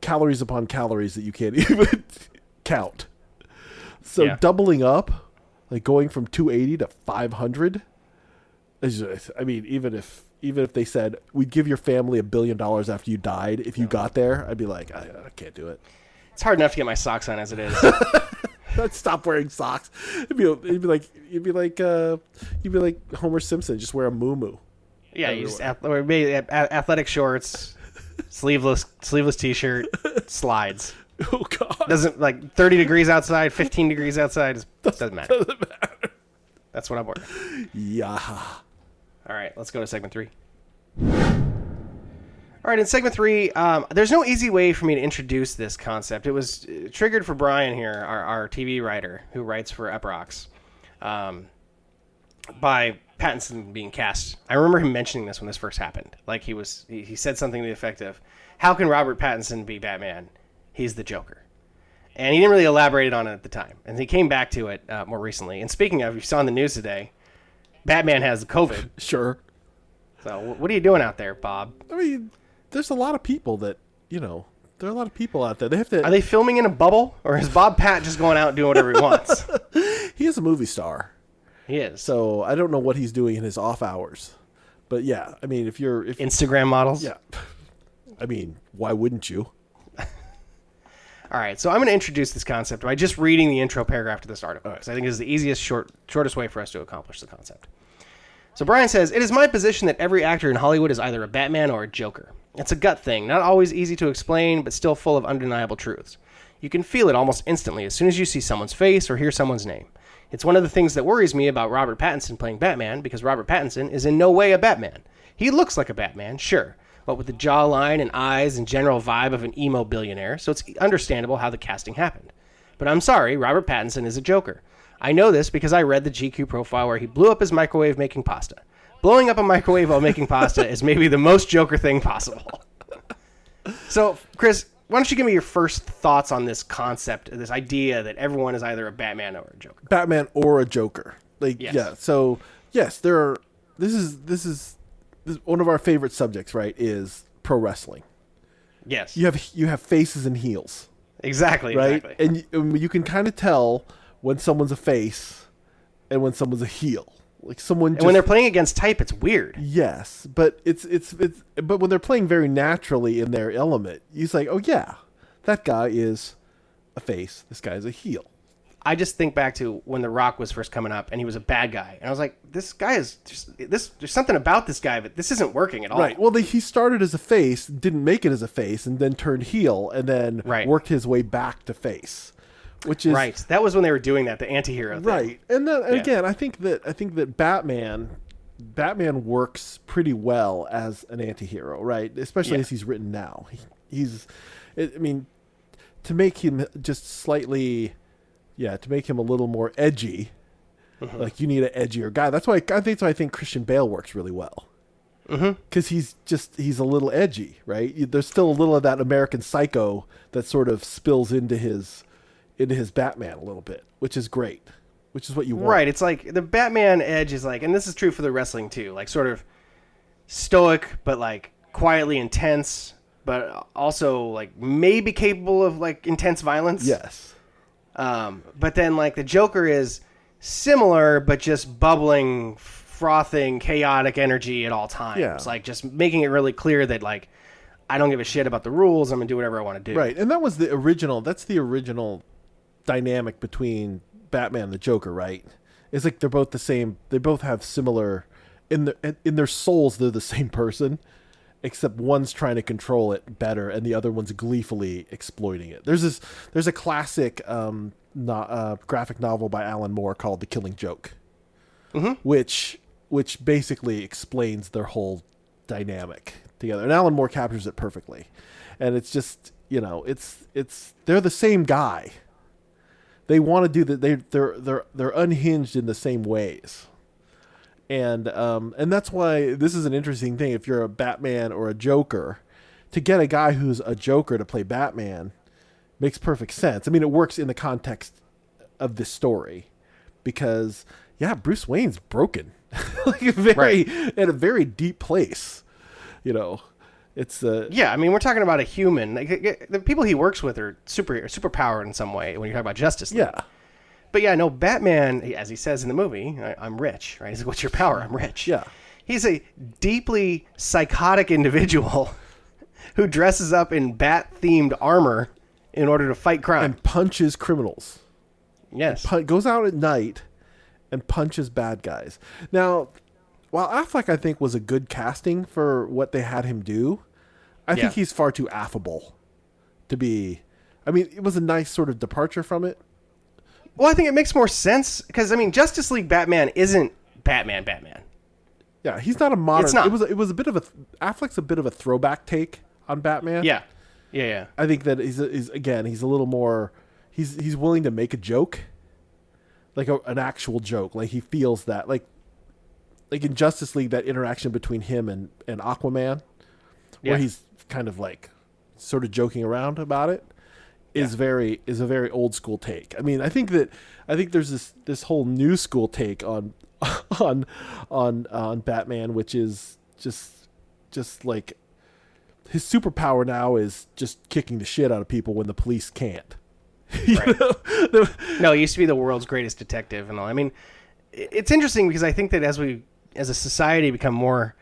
calories upon calories that you can't [laughs] even count. So Yeah. doubling up, like going from 280 to 500, is just, I mean, even if even if they said we'd give your family a billion dollars after you died, if you got there, I'd be like, I, I can't do it. It's hard enough to get my socks on as it is. [laughs] I'd [laughs] stop wearing socks. It'd be, it'd be like you'd be like uh, you'd be like Homer Simpson, just wear a muumuu. Yeah, you just ath- or maybe athletic shorts, sleeveless sleeveless t-shirt, [laughs] slides. Oh God! Doesn't like 30 degrees outside, 15 degrees outside. is- Doesn't matter. That's what I'm wearing. [laughs] Yeah. All right, let's go to segment three. All right, in segment three, um, there's no easy way for me to introduce this concept. It was uh, triggered for Brian here, our, our TV writer who writes for Uproxx, um, by Pattinson being cast. I remember him mentioning this when this first happened. Like he was, he, he said something to the effect of, "How can Robert Pattinson be Batman? He's the Joker." And he didn't really elaborate on it at the time. And he came back to it uh, more recently. And speaking of, you saw in the news today, Batman has COVID. [laughs] Sure. So what are you doing out there, Bob? I mean, there's a lot of people that you know. There are a lot of people out there. They have to. Are they filming in a bubble, or is Bob Pat just going out and doing whatever he wants? [laughs] he is a movie star, he is. so I don't know what he's doing in his off hours. But yeah, I mean, if you're if Instagram models. yeah, I mean, why wouldn't you? [laughs] All right, so I'm going to introduce this concept by just reading the intro paragraph to this article because I think this is the easiest, short, shortest way for us to accomplish the concept. So Brian says, "It is my position that every actor in Hollywood is either a Batman or a Joker. It's a gut thing, not always easy to explain, but still full of undeniable truths. You can feel it almost instantly as soon as you see someone's face or hear someone's name. It's one of the things that worries me about Robert Pattinson playing Batman because Robert Pattinson is in no way a Batman. He looks like a Batman, sure, but with the jawline and eyes and general vibe of an emo billionaire, so it's understandable how the casting happened. But I'm sorry, Robert Pattinson is a Joker. I know this because I read the GQ profile where he blew up his microwave making pasta. Blowing up a microwave while making pasta is maybe the most Joker thing possible. so, Chris, why don't you give me your first thoughts on this concept, this idea that everyone is either a Batman or a Joker? Batman or a Joker. Like Yes. yeah. So yes, there are. This is this is this, one of our favorite subjects, right? Is pro wrestling. Yes. You have you have faces and heels, Exactly. right? Exactly. And you, and you can kind of tell when someone's a face and when someone's a heel. Like someone and just when they're playing against type, it's weird. Yes, but it's it's it's but when they're playing very naturally in their element, he's like, oh yeah, that guy is a face. This guy is a heel. I just think back to when The Rock was first coming up and he was a bad guy. And I was like, this guy is just, this, there's something about this guy, but this isn't working at all. Right. Well, they, he started as a face, didn't make it as a face, and then turned heel, and then Right. worked his way back to face, which is Right. That was when they were doing that, the anti-hero thing. right. And, then, and Yeah. again, I think that I think that Batman, Batman works pretty well as an anti-hero, right? Especially Yeah. as he's written now. He, he's, I I mean, to make him just slightly, yeah, to make him a little more edgy. Mm-hmm. Like you need an edgier guy. That's why I think that's why I think Christian Bale works really well Mm-hmm. because he's just he's a little edgy, right? There's still a little of that American Psycho that sort of spills into his into his Batman a little bit, which is great, which is what you want. Right. It's like the Batman edge is like, and this is true for the wrestling too, like sort of stoic, but like quietly intense, but also like maybe capable of like intense violence. Yes. Um, but then like the Joker is similar, but just bubbling, frothing, chaotic energy at all times. Yeah. Like just making it really clear that like I don't give a shit about the rules. I'm gonna do whatever I want to do. Right. And that was the original. That's the original dynamic between Batman and the Joker, right? It's like they're both the same. They both have similar in their in their souls. They're the [laughs] same person, except one's trying to control it better, and the other one's gleefully exploiting it. There's this. There's a classic um, no, uh, graphic novel by Alan Moore called The Killing Joke, which which basically explains their whole dynamic together. And Alan Moore captures it perfectly. And it's just you know, it's it's they're the same guy. They want to do that. They they're they're they're unhinged in the same ways. And um and that's why this is an interesting thing. If you're a Batman or a Joker, to get a guy who's a Joker to play Batman makes perfect sense. I mean, it works in the context of this story because yeah, Bruce Wayne's broken, [laughs] like very at a very deep place. You know, it's uh, Yeah, I mean, we're talking about a human. Like, the people he works with are super super powered in some way when you talk about Justice League. yeah, But yeah, no, Batman, as he says in the movie, I, I'm rich, right? He's like, what's your power? I'm rich. Yeah. He's a deeply psychotic individual [laughs] who dresses up in bat themed armor in order to fight crime. and punches criminals. yes. Pun- goes out at night and punches bad guys. Now, while Affleck I think was a good casting for what they had him do, I Yeah. think he's far too affable to be. I mean, it was a nice sort of departure from it. Well, I think it makes more sense because, I mean, Justice League Batman isn't Batman Batman. Yeah, he's not a modern. It's not. It was. It was a bit of a. Affleck's a bit of a throwback take on Batman. Yeah. Yeah, yeah. I think that he's, he's again he's a little more he's he's willing to make a joke, like a, an actual joke. Like he feels that like like in Justice League that interaction between him and and Aquaman, where Yeah. he's kind of like sort of joking around about it, is very is a very old school take. I mean, I think that I think there's this this whole new school take on [laughs] on on on Batman, which is just just like his superpower now is just kicking the shit out of people when the police can't. [laughs] Right. No, he used to be the world's greatest detective and all. I mean, it's interesting because I think that as we, as a society, become more,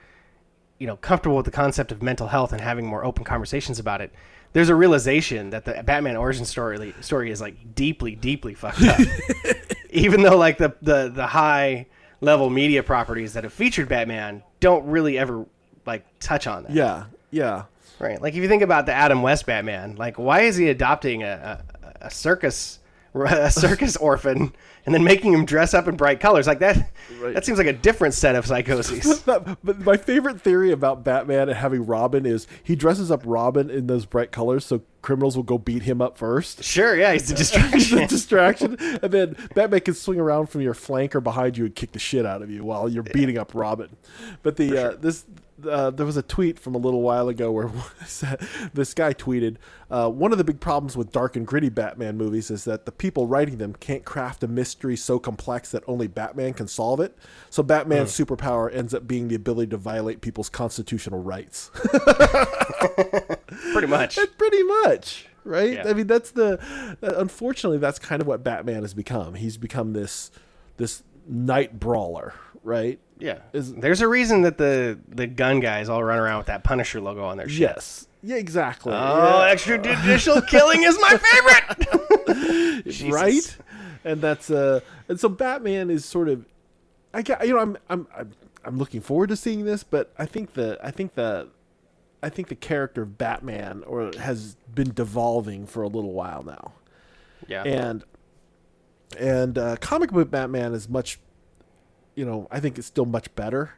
you know, comfortable with the concept of mental health and having more open conversations about it, there's a realization that the Batman origin story story is like deeply, deeply fucked up. [laughs] Even though like the the the high level media properties that have featured Batman don't really ever like touch on that. yeah, yeah, Right. Like if you think about the Adam West Batman, like why is he adopting a, a, a circus a circus orphan, and then making him dress up in bright colors like that. Right. That seems like a different set of psychoses. [laughs] But my favorite theory about Batman and having Robin is he dresses up Robin in those bright colors so criminals will go beat him up first. sure, yeah, he's a It's a distraction. [laughs] distraction, and then Batman can swing around from your flank or behind you and kick the shit out of you while you're beating up Robin. But the uh, this uh, there was a tweet from a little while ago where [laughs] this guy tweeted uh, one of the big problems with dark and gritty Batman movies is that the people writing them can't craft a mystery so complex that only Batman can solve it. So Batman's superpower ends up being the ability to violate people's constitutional rights. [laughs] Pretty much. Pretty much, right? Yeah. I mean, that's the. Uh, unfortunately, that's kind of what Batman has become. He's become this this night brawler, right? Yeah. Is- There's a reason that the the gun guys all run around with that Punisher logo on their shit. Yes. Yeah, exactly. Oh, Yeah. extrajudicial killing is my favorite. [laughs] [laughs] Right? And that's uh, and so Batman is sort of, I got you know I'm I'm I'm I'm looking forward to seeing this, but I think the I think the I think the character of Batman or has been devolving for a little while now. Yeah. and and uh, comic book Batman is much, you know, I think it's still much better.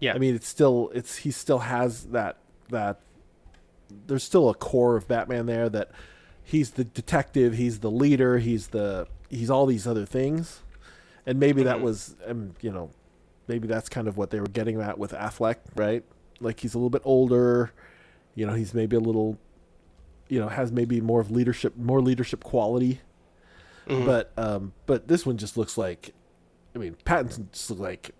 yeah. I mean, it's still it's he still has that that there's still a core of Batman there that he's the detective, he's the leader, he's the he's all these other things, and maybe that was um, you know maybe that's kind of what they were getting at with Affleck, right? Like he's a little bit older, you know, he's maybe a little, you know, has maybe more of leadership, more leadership quality. But um, but this one just looks like, I mean, Pattinson just looks like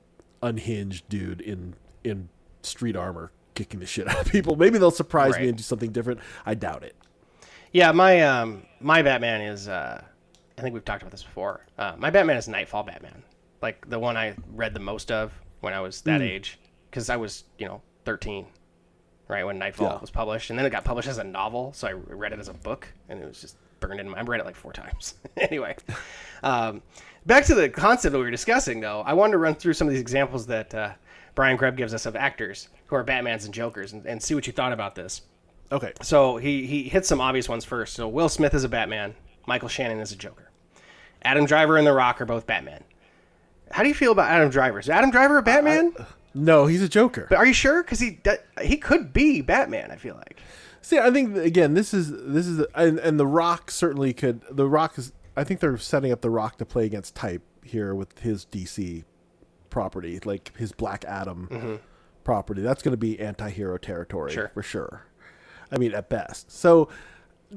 unhinged dude in in street armor kicking the shit out of people. Maybe they'll surprise Right. me and do something different. I doubt it. Yeah, my um my Batman is uh I think we've talked about this before. Uh, my Batman is Knightfall Batman, like the one I read the most of when I was that age, because I was you know thirteen, right when Knightfall Yeah. was published, and then it got published as a novel, so I read it as a book, and it was just burned in my. I read it like four times. [laughs] anyway, um, back to the concept that we were discussing, though. I wanted to run through some of these examples that uh, Brian Krebs gives us of actors who are Batmans and Jokers, and, and see what you thought about this. Okay. So he he hits some obvious ones first. So Will Smith is a Batman. Michael Shannon is a Joker. Adam Driver and The Rock are both Batman. How do you feel about Adam Driver? Is Adam Driver a Batman? No, he's a Joker. but are you sure? Because he he could be Batman. I feel like. See, I think again, this is this is and, and the Rock certainly could. The Rock is. I think they're setting up the Rock to play against type here with his DC property, like his Black Adam mm-hmm. property. That's going to be anti-hero territory Sure. for sure. I mean, at best. So,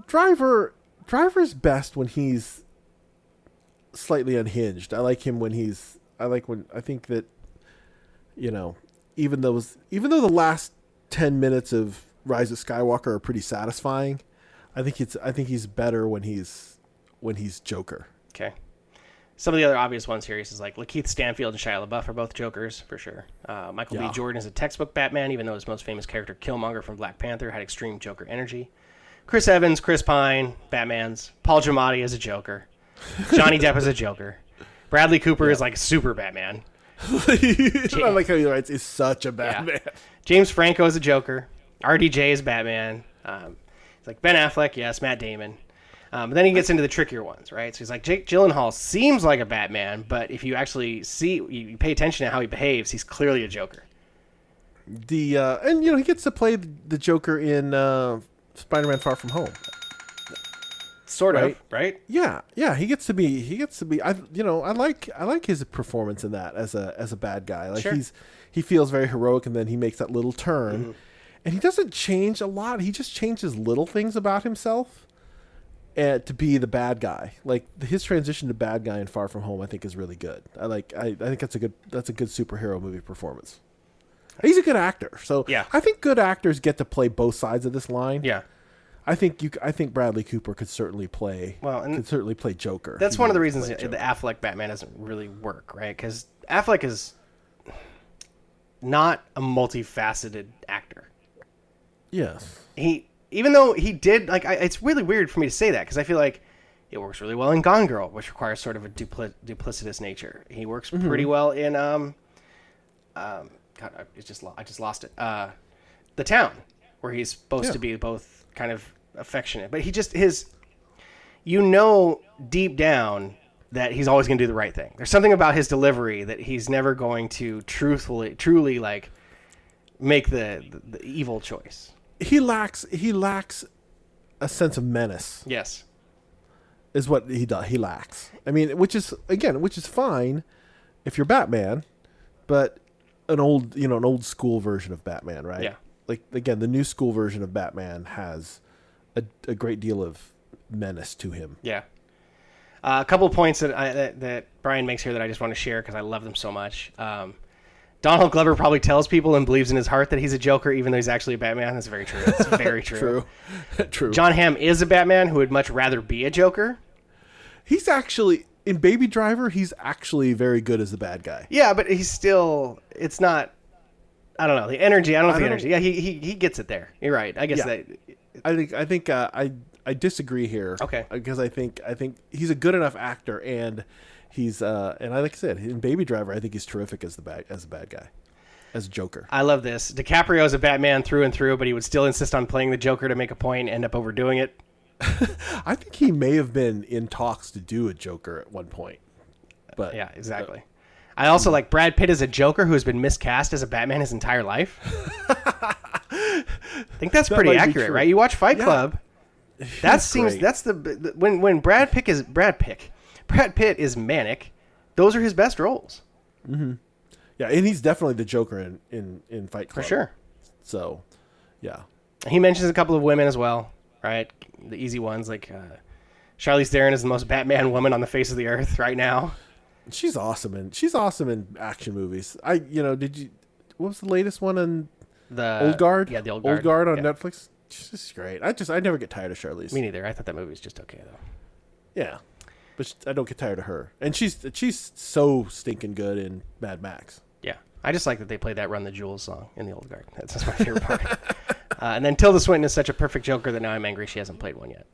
Driver Driver's best when he's slightly unhinged. I like him when he's. I like when I think that you know, even those, even though the last ten minutes of Rise of Skywalker are pretty satisfying, I think it's, I think he's better when he's, when he's Joker. Okay. Some of the other obvious ones here is like Lakeith Stanfield and Shia LaBeouf are both Jokers for sure. Uh, Michael Yeah. B. Jordan is a textbook Batman, even though his most famous character Killmonger from Black Panther had extreme Joker energy. Chris Evans, Chris Pine, Batman's. Paul Giamatti is a Joker. Johnny Depp is a Joker. Bradley Cooper is like super Batman. [laughs] I like how he writes is such a bad Yeah. James Franco is a Joker. RDJ is Batman. Um, it's like Ben Affleck, yes. Matt Damon. Um, but then he gets into the trickier ones, right? So he's like Jake Gyllenhaal seems like a Batman, but if you actually see, you you pay attention to how he behaves, he's clearly a Joker. The uh, and you know he gets to play the Joker in uh, Spider-Man: Far From Home. Sort Right. of, right? Yeah, yeah, he gets to be. He gets to be. I, you know, I like. I like his performance in that as a as a bad guy. Like Sure. he's he feels very heroic, and then he makes that little turn, Mm-hmm. and he doesn't change a lot. He just changes little things about himself, and to be the bad guy. Like his transition to bad guy in Far From Home, I think is really good. I like. I, I think that's a good. That's a good superhero movie performance. He's a good actor, so Yeah. I think good actors get to play both sides of this line. Yeah. I think you. I think Bradley Cooper could certainly play. Well, and could certainly play Joker. That's one of the reasons the Affleck Batman doesn't really work, right? Because Affleck is not a multifaceted actor. Yes. he even though he did like I, it's really weird for me to say that because i feel like it works really well in gone girl which requires sort of a dupli- duplicitous nature he works pretty well in um um god i it's just lo- i just lost it uh the town where he's supposed Yeah. to be both kind of affectionate but he just his you know deep down that he's always going to do the right thing. There's something about his delivery that he's never going to truthfully, truly like make the, the, the evil choice. He lacks he lacks a sense of menace. Yes. is what he does. He lacks. I mean, which is again, which is fine if you're Batman, but an old, you know, an old school version of Batman, right? Yeah. Like again, the new school version of Batman has a, a great deal of menace to him. Yeah. Uh, a couple of points that, I, that that Brian makes here that I just want to share because I love them so much. Um, Donald Glover probably tells people and believes in his heart that he's a Joker, even though he's actually a Batman. That's very true. That's [laughs] very true. True. [laughs] True. Jon Hamm is a Batman who would much rather be a Joker. he's actually in Baby Driver. He's actually very good as the bad guy. Yeah, but he's still. It's not. I don't know the energy. I don't know the don't energy. Yeah, he, he he gets it there. You're right. I guess Yeah. that. I think I think uh, I I disagree here. Okay. Because I think I think he's a good enough actor and he's uh and I like I said in Baby Driver I think he's terrific as the bad as the bad guy, as a Joker. I love this. DiCaprio is a Batman through and through, but he would still insist on playing the Joker to make a point and end up overdoing it. [laughs] I think he may have been in talks to do a Joker at one point, but Yeah, exactly. I also like Brad Pitt as a Joker who has been miscast as a Batman his entire life. I [laughs] think that's pretty accurate, right? You watch Fight Yeah. Club. That seems great. that's the, the when when Brad Pitt is Brad Pitt, Brad Pitt is manic. Those are his best roles Mm-hmm. yeah, and he's definitely the Joker in in in Fight Club for sure. So, yeah, He mentions a couple of women as well, right? The easy ones like uh, Charlize Theron is the most Batman woman on the face of the earth right now. she's awesome and she's awesome in action movies. I you know did you what was the latest one on The Old Guard? yeah, the old Old guard, Guard on Yeah. Netflix. She's great. I just I never get tired of Charlize. Me neither. I thought that movie was just okay though. Yeah, but I don't get tired of her, and she's she's so stinking good in Mad Max. Yeah, I just like that they played that "Run the Jewels" song in the old guard. That's just my favorite part. [laughs] uh, and then Tilda Swinton is such a perfect Joker that now I'm angry she hasn't played one yet.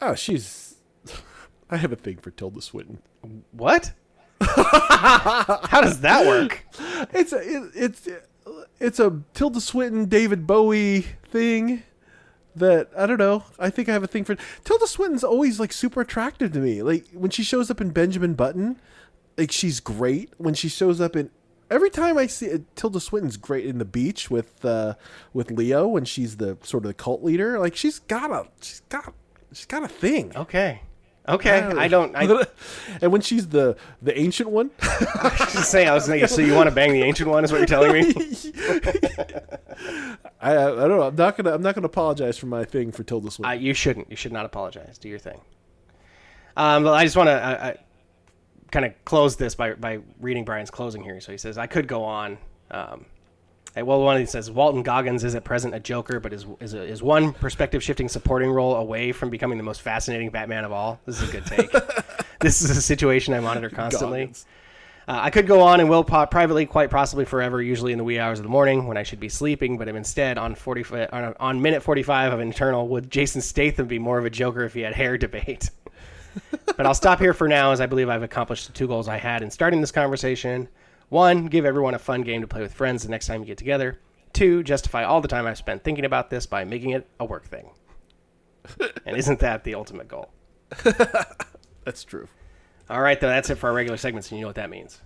Oh, she's. [laughs] I have a thing for Tilda Swinton. What? [laughs] How does that work? It's a it, it's it's a Tilda Swinton David Bowie thing that I don't know. I think I have a thing for Tilda Swinton's always like super attractive to me. Like when she shows up in Benjamin Button, like she's great. When she shows up in every time I see it, Tilda Swinton's great in the beach with uh with Leo when she's the sort of the cult leader. Like she's got a she's got she's got a thing. Okay, okay. I don't. I [laughs] and when she's the the ancient one, [laughs] was just saying. I was thinking. So you want to bang the ancient one? Is what you're telling me? [laughs] I, I don't know. I'm not gonna I'm not gonna apologize for my thing for Tilda Swinton. Uh, you shouldn't. You should not apologize. Do your thing. Um, but I just want to uh, kind of close this by by reading Brian's closing here. So he says, "I could go on." Um, well, one of these says Walton Goggins is at present a Joker, but is is, a, is one perspective shifting supporting role away from becoming the most fascinating Batman of all. This is a good take. [laughs] this is a situation I monitor constantly. Uh, I could go on and will pop privately, quite possibly forever, usually in the wee hours of the morning when I should be sleeping, but I'm instead on 40, on, on minute 45 of Internal. Would Jason Statham be more of a Joker if he had hair debate? [laughs] but I'll stop here for now as I believe I've accomplished the two goals I had in starting this conversation. One, give everyone a fun game to play with friends the next time you get together. Two, justify all the time I've spent thinking about this by making it a work thing. [laughs] and isn't that the ultimate goal? [laughs] That's true. All right, though, that's it for our regular segments, and you know what that means.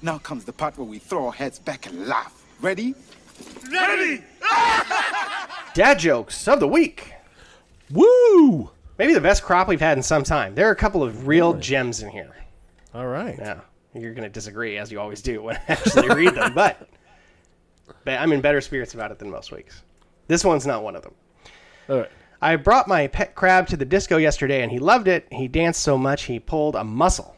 Now comes the part where we throw our heads back and laugh. Ready? Ready! [laughs] Dad jokes of the week. Woo! Maybe the best crop we've had in some time. There are a couple of real gems in here. All right. Yeah, you're going to disagree as you always do when [laughs] I actually read them, but, but I'm in better spirits about it than most weeks. This one's not one of them. All right. I brought my pet crab to the disco yesterday and he loved it. He danced so much he pulled a muscle.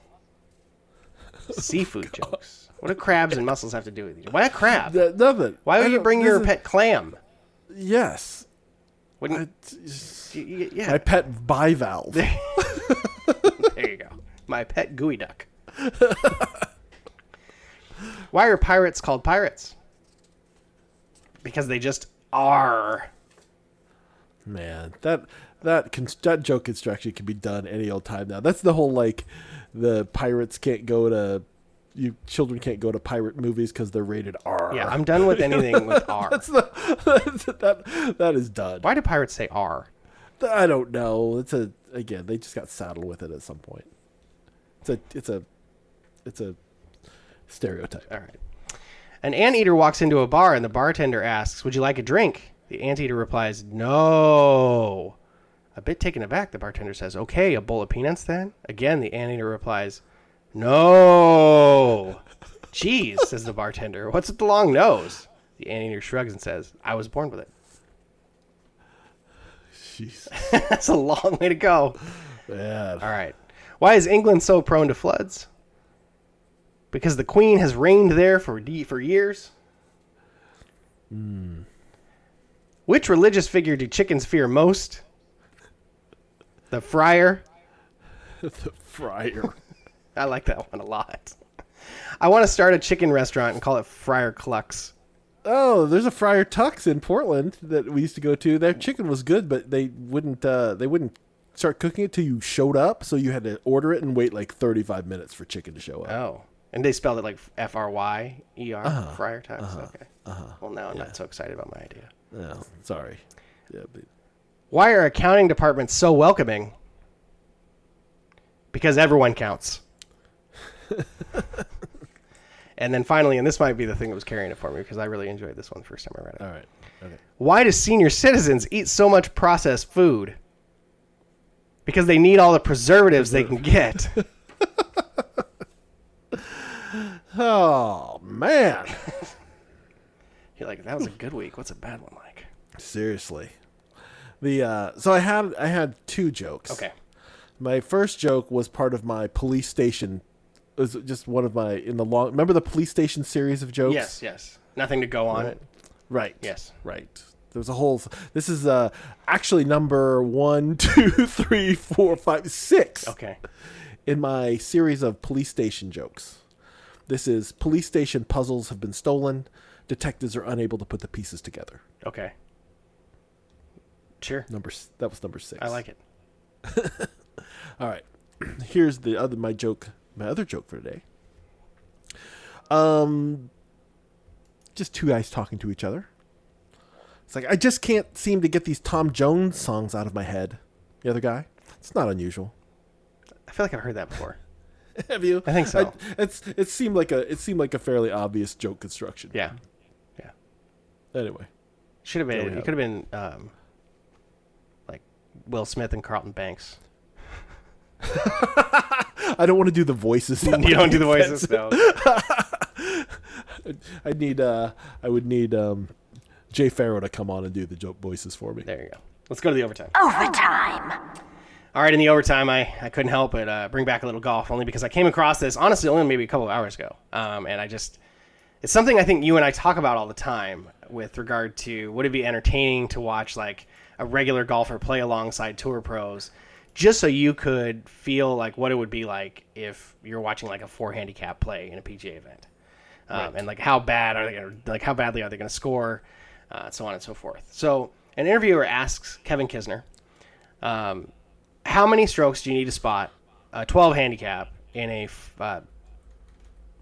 [laughs] Seafood jokes. What do crabs and mussels have to do with other? Why a crab? Th- nothing. Why would you bring your is- pet clam? Yes. Wouldn't, I- y- y- yeah, my pet bivalve. [laughs] there you go. My pet geoduck. [laughs] Why are pirates called pirates? Because they just are. Man, that that con- that joke construction can be done any old time now. That's the whole like the pirates can't go to you children can't go to pirate movies because they're rated R. Yeah, I'm done with anything with [laughs] R. That's the [laughs] that that is done. Why do pirates say R? I don't know. It's a again. They just got saddled with it at some point. It's a it's a it's a stereotype. All right. An anteater walks into a bar and the bartender asks, Would you like a drink? The anteater replies, No. A bit taken aback, the bartender says, Okay, a bowl of peanuts then? Again, the anteater replies, No. Jeez, says the bartender. What's with the long nose? The anteater shrugs and says, I was born with it. Jeez, [laughs] That's a long way to go. man. All right. Why is England so prone to floods? Because the Queen has reigned there for de- for years. Which religious figure do chickens fear most? The friar. [laughs] the friar. [laughs] I like that one a lot. I want to start a chicken restaurant and call it Friar Clucks. Oh, there's a Friar Tuck's in Portland that we used to go to. Their chicken was good, but they wouldn't uh, they wouldn't start cooking it till you showed up. So you had to order it and wait like 35 minutes for chicken to show up. Oh, and they spelled it like F R Y E R. Uh-huh. Friar Tucks. Uh-huh. okay. Uh-huh. Well, now I'm not so excited about my idea. No, sorry. Yeah, but Why are accounting departments so welcoming? Because everyone counts. [laughs] and then finally, and this might be the thing that was carrying it for me because I really enjoyed this one the first time I read it. all right. Okay. Why do senior citizens eat so much processed food? Because they need all the preservatives they can get. [laughs] Oh man. [laughs] You're like, that was a good week. What's a bad one like? Seriously. The uh, so I had I had two jokes. Okay. My first joke was part of my police station. It was just one of my in the long. Remember the police station series of jokes? Yes, yes. Nothing to go on. Right. Right. Yes. Right. There was a whole. This is uh actually number one, [laughs] two, three, four, five, six Okay. in my series of police station jokes. This is police station puzzles have been stolen. Detectives are unable to put the pieces together. Okay. Sure. Number that was number six. I like it. [laughs] All right. [clears throat] Here's the other my joke, my other joke for today. Um just two guys talking to each other. It's like I just can't seem to get these Tom Jones songs out of my head. The other guy. It's not unusual. I feel like I've heard that before. [laughs] Have you? I think so. it's it seemed like a it seemed like a fairly obvious joke construction. Yeah. Yeah. Anyway. Should have been. It could have been um, like Will Smith and Carlton Banks. [laughs] I don't want to do the voices. [laughs] You don't be do the voices, no. I'd need uh I would need um Jay Farrow to come on and do the joke voices for me. There you go. Let's go to the overtime. Overtime. All right, in the overtime, I, I couldn't help but uh, bring back a little golf, only because I came across this, honestly, only maybe a couple of hours ago. Um, and I just, it's something I think you and I talk about all the time with regard to would it be entertaining to watch like a regular golfer play alongside tour pros, just so you could feel like what it would be like if you're watching like a four handicap play in a PGA event. Um, and like how bad are they going to like how badly are they going to score, uh, so on and so forth. So an interviewer asks Kevin Kisner, um, how many strokes do you need to spot a 12 handicap in a uh,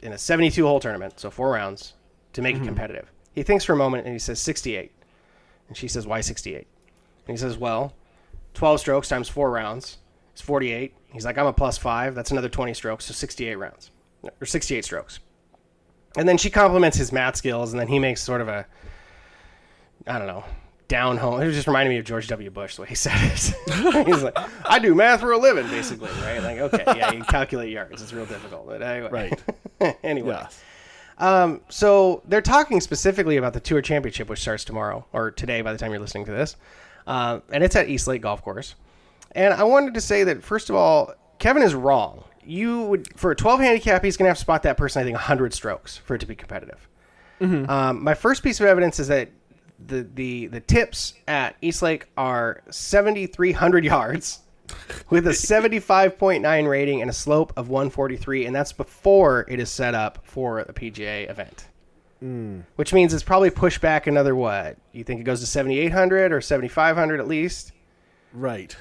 in a 72 hole tournament, so four rounds, to make it competitive? He thinks for a moment and he says 68. And she says, "Why 68?" And he says, "Well, 12 strokes times four rounds is 48." He's like, "I'm a plus five. That's another 20 strokes, so 68 rounds or 68 strokes." And then she compliments his math skills, and then he makes sort of a, I don't know, down home. It was just reminding me of George W. Bush the way he said it. [laughs] He's like, I do math for a living, basically, right? Like, okay, yeah, you calculate yards. It's real difficult. But anyway. Right. [laughs] anyway. Yes. Um, so they're talking specifically about the Tour Championship, which starts tomorrow or today by the time you're listening to this. Uh, and it's at East Lake Golf Course. And I wanted to say that, first of all, Kevin is wrong. You would, for a 12 handicap, he's going to have to spot that person, I think, 100 strokes for it to be competitive. Um, my first piece of evidence is that the, the, the tips at East Lake are 7,300 yards with a 75.9 rating and a slope of 143, and that's before it is set up for the PGA event. Hmm. Which means it's probably pushed back another what? You think it goes to 7,800 or 7,500 at least? Right.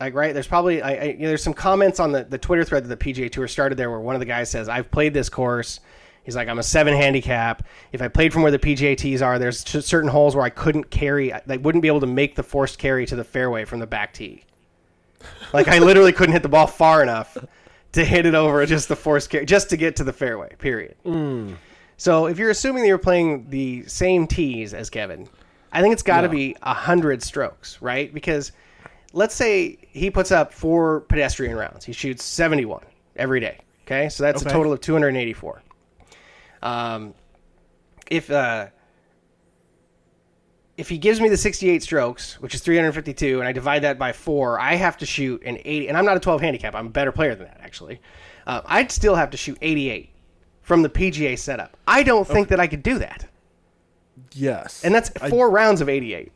Like, right? There's probably I, I, you know, there's some comments on the, the Twitter thread that the PGA Tour started there where one of the guys says, "I've played this course, He's like, I'm a seven handicap. If I played from where the PGA tees are, there's certain holes where I couldn't carry. I wouldn't be able to make the forced carry to the fairway from the back tee. Like I literally couldn't hit the ball far enough to hit it over just the forced carry, just to get to the fairway. Period. Mm. So if you're assuming that you're playing the same tees as Kevin, I think it's got to Yeah. be a hundred strokes, right? Because let's say he puts up four pedestrian rounds. He shoots 71 every day. Okay, so that's a total of 284. Um, if uh, if he gives me the 68 strokes, which is 352, and I divide that by four, I have to shoot an 80. And I'm not a 12 handicap. I'm a better player than that, actually. Uh, I'd still have to shoot 88 from the PGA setup. I don't think that I could do that. Yes, And that's I- four rounds of 88.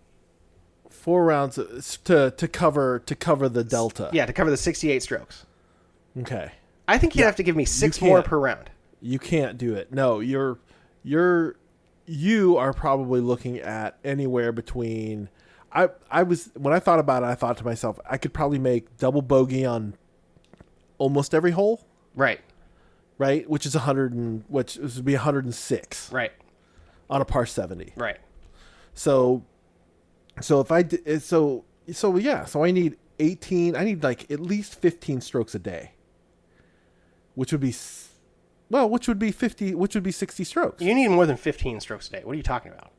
four rounds uh, to to cover to cover the delta. Yeah, to cover the 68 strokes. Okay. I think you'd have to give me six more per round. You can't do it. No, you're you're you are probably looking at anywhere between I I was when I thought about it, I thought to myself, I could probably make double bogey on almost every hole, Right, right? Which is 100 and which would be 106 right, on a par 70. right. So so if I did eh, so so yeah, so I need 18, I need like at least 15 strokes a day. Which would be well, which would be 50, which would be 60 strokes. You need more than 15 strokes a day. What are you talking about?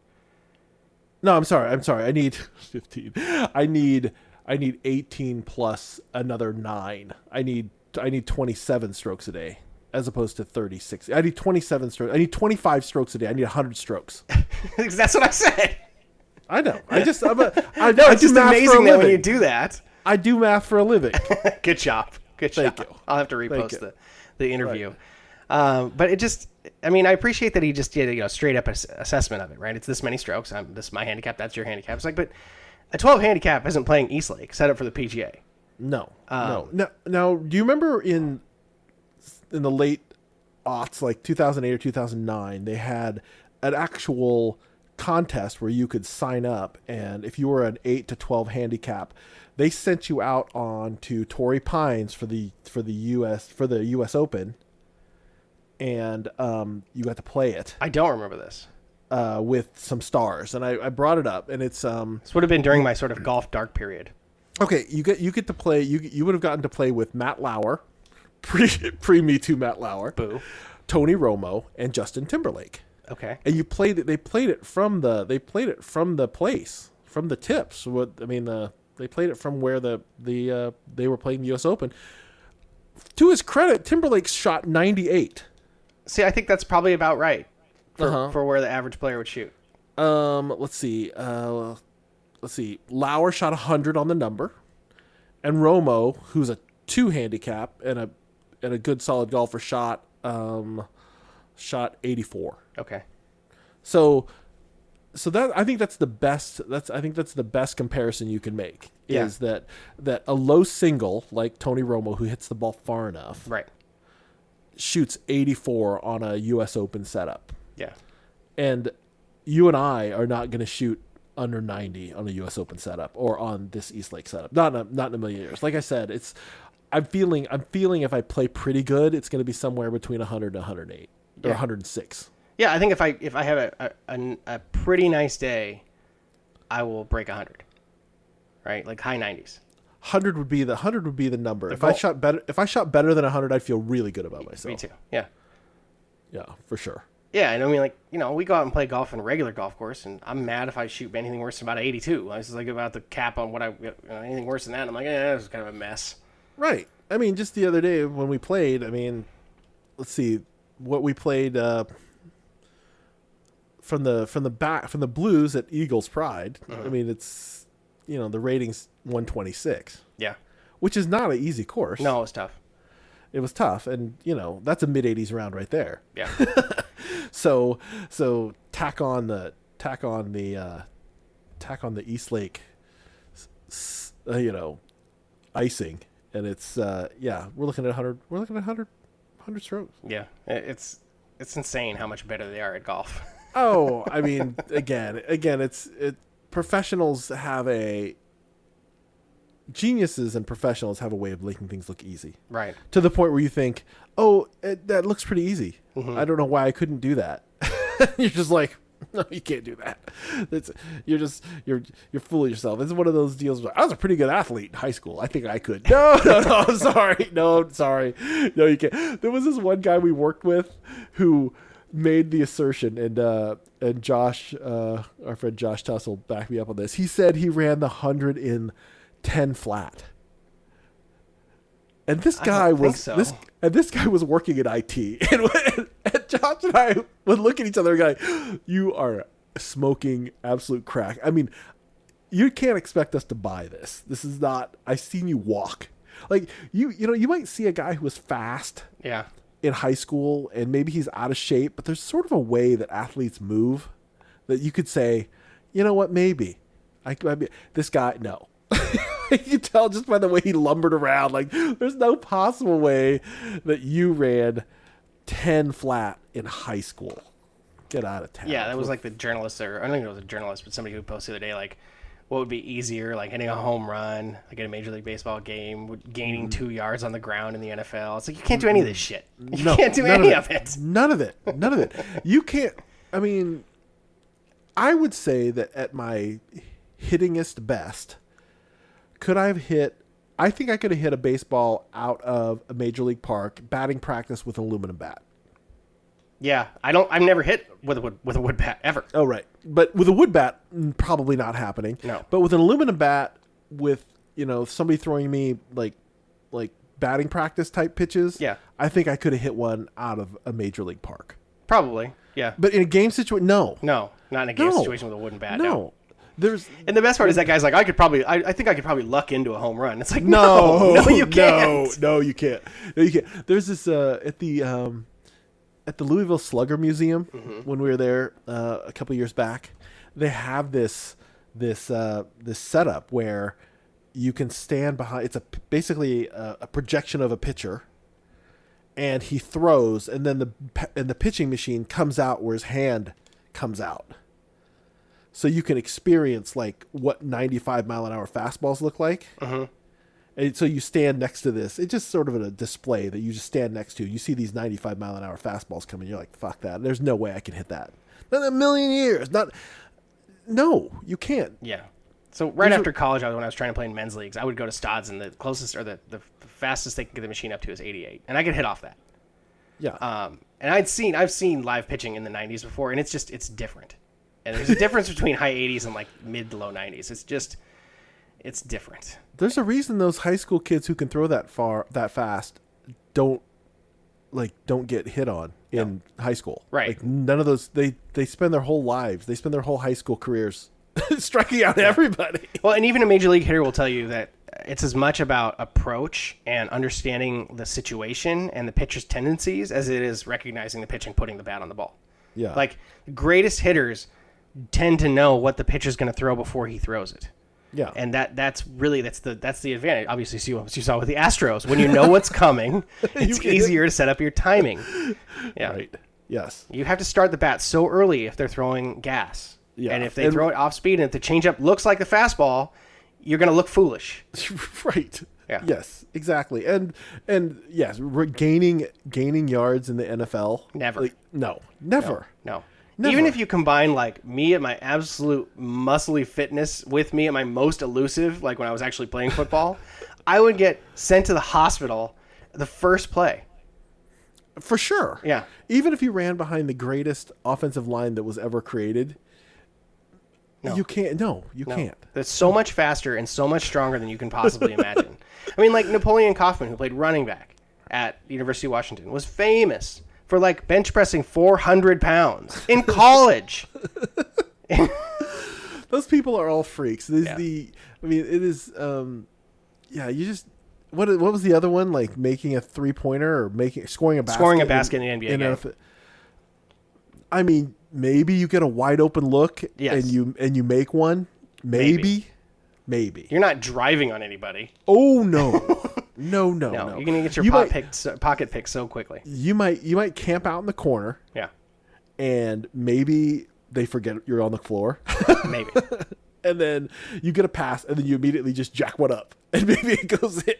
No, I'm sorry. I'm sorry. I need [laughs] 15. I need I need 18 plus another 9. I need I need 27 strokes a day as opposed to 36. I need 27 strokes. I need 25 strokes a day. I need 100 strokes. [laughs] That's what I said. I know. I just I'm a, [laughs] I, No, I it's just math for a amazing that when you do that. I do math for a living. Good job. Good Thank job. you. I'll have to repost the, the interview. Um, but it just, I mean, I appreciate that he just did a you know, straight up ass- assessment of it, right? It's this many strokes. I'm this is my handicap. That's your handicap. It's like, but a 12 handicap isn't playing East Lake set up for the PGA. No, Um, no. Now, now, do you remember in in the late aughts, like 2008 or 2009, they had an actual contest where you could sign up, and if you were an eight to 12 handicap, they sent you out on to Torrey Pines for the for the U.S. for the U.S. Open, and um, you got to play it I don't remember this. uh, with some stars, and I, I brought it up, and it's um, This would have been during my sort of golf dark period. Okay, you get you get to play. You you would have gotten to play with Matt Lauer, [laughs] pre pre Me Too Matt Lauer, Boo. Tony Romo, and Justin Timberlake. Okay. And you played it. They played it from the. They played it from the place, from the tips. What I mean, the they played it from where the the uh, they were playing the U.S. Open. To his credit, Timberlake shot ninety eight. See, I think that's probably about right for, Uh-huh. for where the average player would shoot. Um, let's see. Uh, let's see. Lauer shot hundred on the number, and Romo, who's a two handicap and a and a good solid golfer, shot um, shot eighty four. Okay. So, so that I think that's the best. That's I think that's the best comparison you can make. Yeah. Is that that a low single like Tony Romo, who hits the ball far enough, Right shoots 84 on a US Open setup. Yeah. And you and I are not going to shoot under 90 on a US Open setup or on this East Lake setup. Not in a, not in a million years. Like I said, it's I'm feeling I'm feeling if I play pretty good, it's going to be somewhere between 100 and 108 yeah. or 106. Yeah, I think if I if I have a a, a pretty nice day, I will break 100. Right? Like high 90s hundred would be the hundred would be the number. The if goal. I shot better, if I shot better than hundred, I'd feel really good about myself. Me too. Yeah. Yeah, for sure. Yeah, and I mean, like you know, we go out and play golf in a regular golf course, and I'm mad if I shoot anything worse than about 82. I was like about the cap on what I you know, anything worse than that. I'm like, yeah, it was kind of a mess. Right. I mean, just the other day when we played, I mean, let's see what we played uh, from the from the back from the blues at Eagles Pride. Mm-hmm. I mean, it's you know the ratings 126, Yeah. which is not an easy course. No, it's tough. it was tough, and you know that's a mid 80s round right there. Yeah. [laughs] So so tack on the tack on the uh, tack on the East Lake, uh, you know, icing, and it's uh, yeah we're looking at 100 we're looking at 100 100 strokes. yeah. It's it's insane how much better they are at golf. Oh, I [laughs] mean, again, again, it's it. Professionals have a geniuses and professionals have a way of making things look easy. Right. To the point where you think, "Oh, it, that looks pretty easy. Mm-hmm. I don't know why I couldn't do that." [laughs] you're just like, [laughs] "No, you can't do that." That's you're just you're you're fooling yourself. It's one of those deals. Where, I was a pretty good athlete in high school. I think I could. [laughs] No, no, no. I'm sorry. No, I'm sorry. No, you can't. There was this one guy we worked with who made the assertion, and uh, and Josh, uh, our friend Josh Tussle, backed me up on this. He said he ran the hundred in ten flat. And this guy was so. this, and this guy was working in IT, [laughs] and, when- and Josh and I would look at each other and go, "You are smoking absolute crack." I mean, you can't expect us to buy this. This is not. I've seen you walk. Like you, you know, you might see a guy who was fast Yeah. in high school and maybe he's out of shape, but there's sort of a way that athletes move that you could say, you know what, maybe I, I mean, this guy, no. [laughs] [laughs] you can tell just by the way he lumbered around. Like, there's no possible way that you ran 10 flat in high school. Get out of town. Yeah, that was like the journalist, or I don't if it was a journalist, but somebody who posted the other day, like, what would be easier, like hitting a home run, like in a Major League Baseball game, Mm. gaining two yards on the ground in the NFL. It's like you can't do any of this shit. You No, can't do any of it. None of it. None of it. You can't. I mean, I would say that at my hittingest best, could I have hit? I think I could have hit a baseball out of a major league park batting practice with an aluminum bat. Yeah, I don't. I've never hit with a wood, with a wood bat ever. Oh right, but with a wood bat, mm, probably not happening. No. but with an aluminum bat, with you know somebody throwing me like like batting practice type pitches. Yeah. I think I could have hit one out of a major league park. Probably. Yeah. But in a game situation, no, no, not in a game no, situation with a wooden bat. No, No. There's And the best part is that guy's like, I could probably, I, I think I could probably luck into a home run. It's like, no, no, [laughs] no, you [laughs] can't. No, no, you can't. No, you can't. There's this uh, at the um, at the Louisville Slugger Museum Mm-hmm. when we were there uh, a couple years back. They have this this uh, this setup where you can stand behind. It's a basically a, a projection of a pitcher, and he throws, and then the and the pitching machine comes out where his hand comes out. So you can experience like what 95 mile an hour fastballs look like. And so you stand next to this. It's just sort of a display that you just stand next to. You see these 95 mile an hour fastballs coming. You're like, fuck that. There's no way I can hit that. Not in a million years. Not. No, you can't. Yeah. So right There's a- after college, I, when I was trying to play in men's leagues, I would go to Stodds, and the closest or the, the fastest they could get the machine up to is 88, and I could hit off that. Yeah. Um, and I'd seen I've seen live pitching in the 90s before, and it's just it's different. And there's a difference between high 80s and like mid to low 90s. It's just it's different. There's a reason those high school kids who can throw that far, that fast, don't like don't get hit on in high school. Right. Like none of those. They they spend their whole lives. They spend their whole high school careers [laughs] striking out everybody. Well, and even a major league hitter will tell you that it's as much about approach and understanding the situation and the pitcher's tendencies as it is recognizing the pitch and putting the bat on the ball. Yeah. Like the greatest hitters tend to know what the pitcher's going to throw before he throws it. Yeah. And that that's really that's the that's the advantage. Obviously, see what you saw with the Astros. When you know what's coming, [laughs] it's easier to set up your timing. [laughs] Yeah. right. Yes. You have to start the bat so early if they're throwing gas. Yeah. And if they And- throw it off speed and if the changeup looks like the fastball, you're going to look foolish. [laughs] right. Yeah. Yes, exactly. And and yes, gaining gaining yards in the NFL. Never. Like, no, never. No. Never. Even if you combine like me at my absolute muscly fitness with me at my most elusive, like when I was actually playing football, [laughs] I would get sent to the hospital the first play. For sure. Yeah. Even if you ran behind the greatest offensive line that was ever created, No. you can't. No, you No. can't. That's so much faster and so much stronger than you can possibly [laughs] imagine. I mean, like Napoleon Kaufman, who played running back at University of Washington, was famous for like bench pressing 400 pounds in [laughs] college. [laughs] Those people are all freaks. This Yeah. the. I mean, it is. Um, yeah, you just. What what was the other one like? Making a three pointer or making scoring a basket Scoring a basket in an NBA game. NFL I mean, maybe you get a wide open look Yes. and you and you make one. Maybe, maybe. You're not driving on anybody. Oh no, [laughs] no, no, No, no. you're gonna get your you pot might, picked, so, pocket picked so quickly. You might you might camp out in the corner Yeah, and maybe they forget you're on the floor, [laughs] maybe. [laughs] and then you get a pass, and then you immediately just jack one up, [laughs] and maybe it goes in.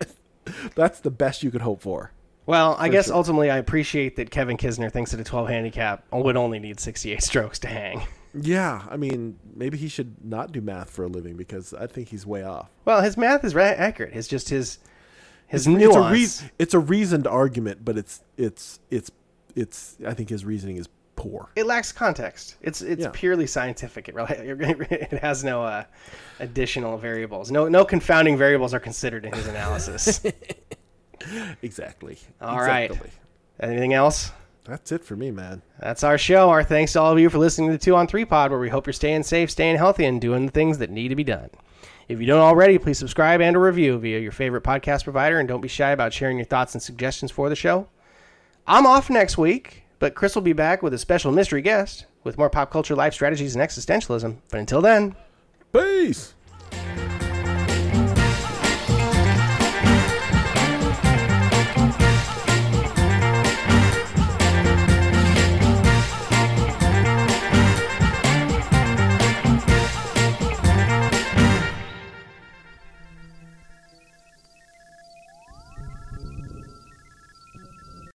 That's the best you could hope for. Well, I guess sure. ultimately I appreciate that Kevin Kisner thinks that a 12 handicap would only need 68 strokes to hang. Yeah, I mean, maybe he should not do math for a living because I think he's way off. Well, his math is ra- accurate. It's just his his It's a, nuance—it's a reasoned argument, but it's it's it's it's. I think his reasoning is poor. it lacks context. It's it's Yeah. purely scientific. It [laughs] it has no uh, additional variables. No no confounding variables are considered in his analysis. [laughs] Exactly. All right. Exactly. Anything else? That's it for me, man. That's our show. Our thanks to all of you for listening to the Two on Three Pod, where we hope you're staying safe, staying healthy, and doing the things that need to be done. If you don't already, please subscribe and a review via your favorite podcast provider, and don't be shy about sharing your thoughts and suggestions for the show. I'm off next week, but Chris will be back with a special mystery guest with more pop culture, life strategies, and existentialism. But until then, Peace.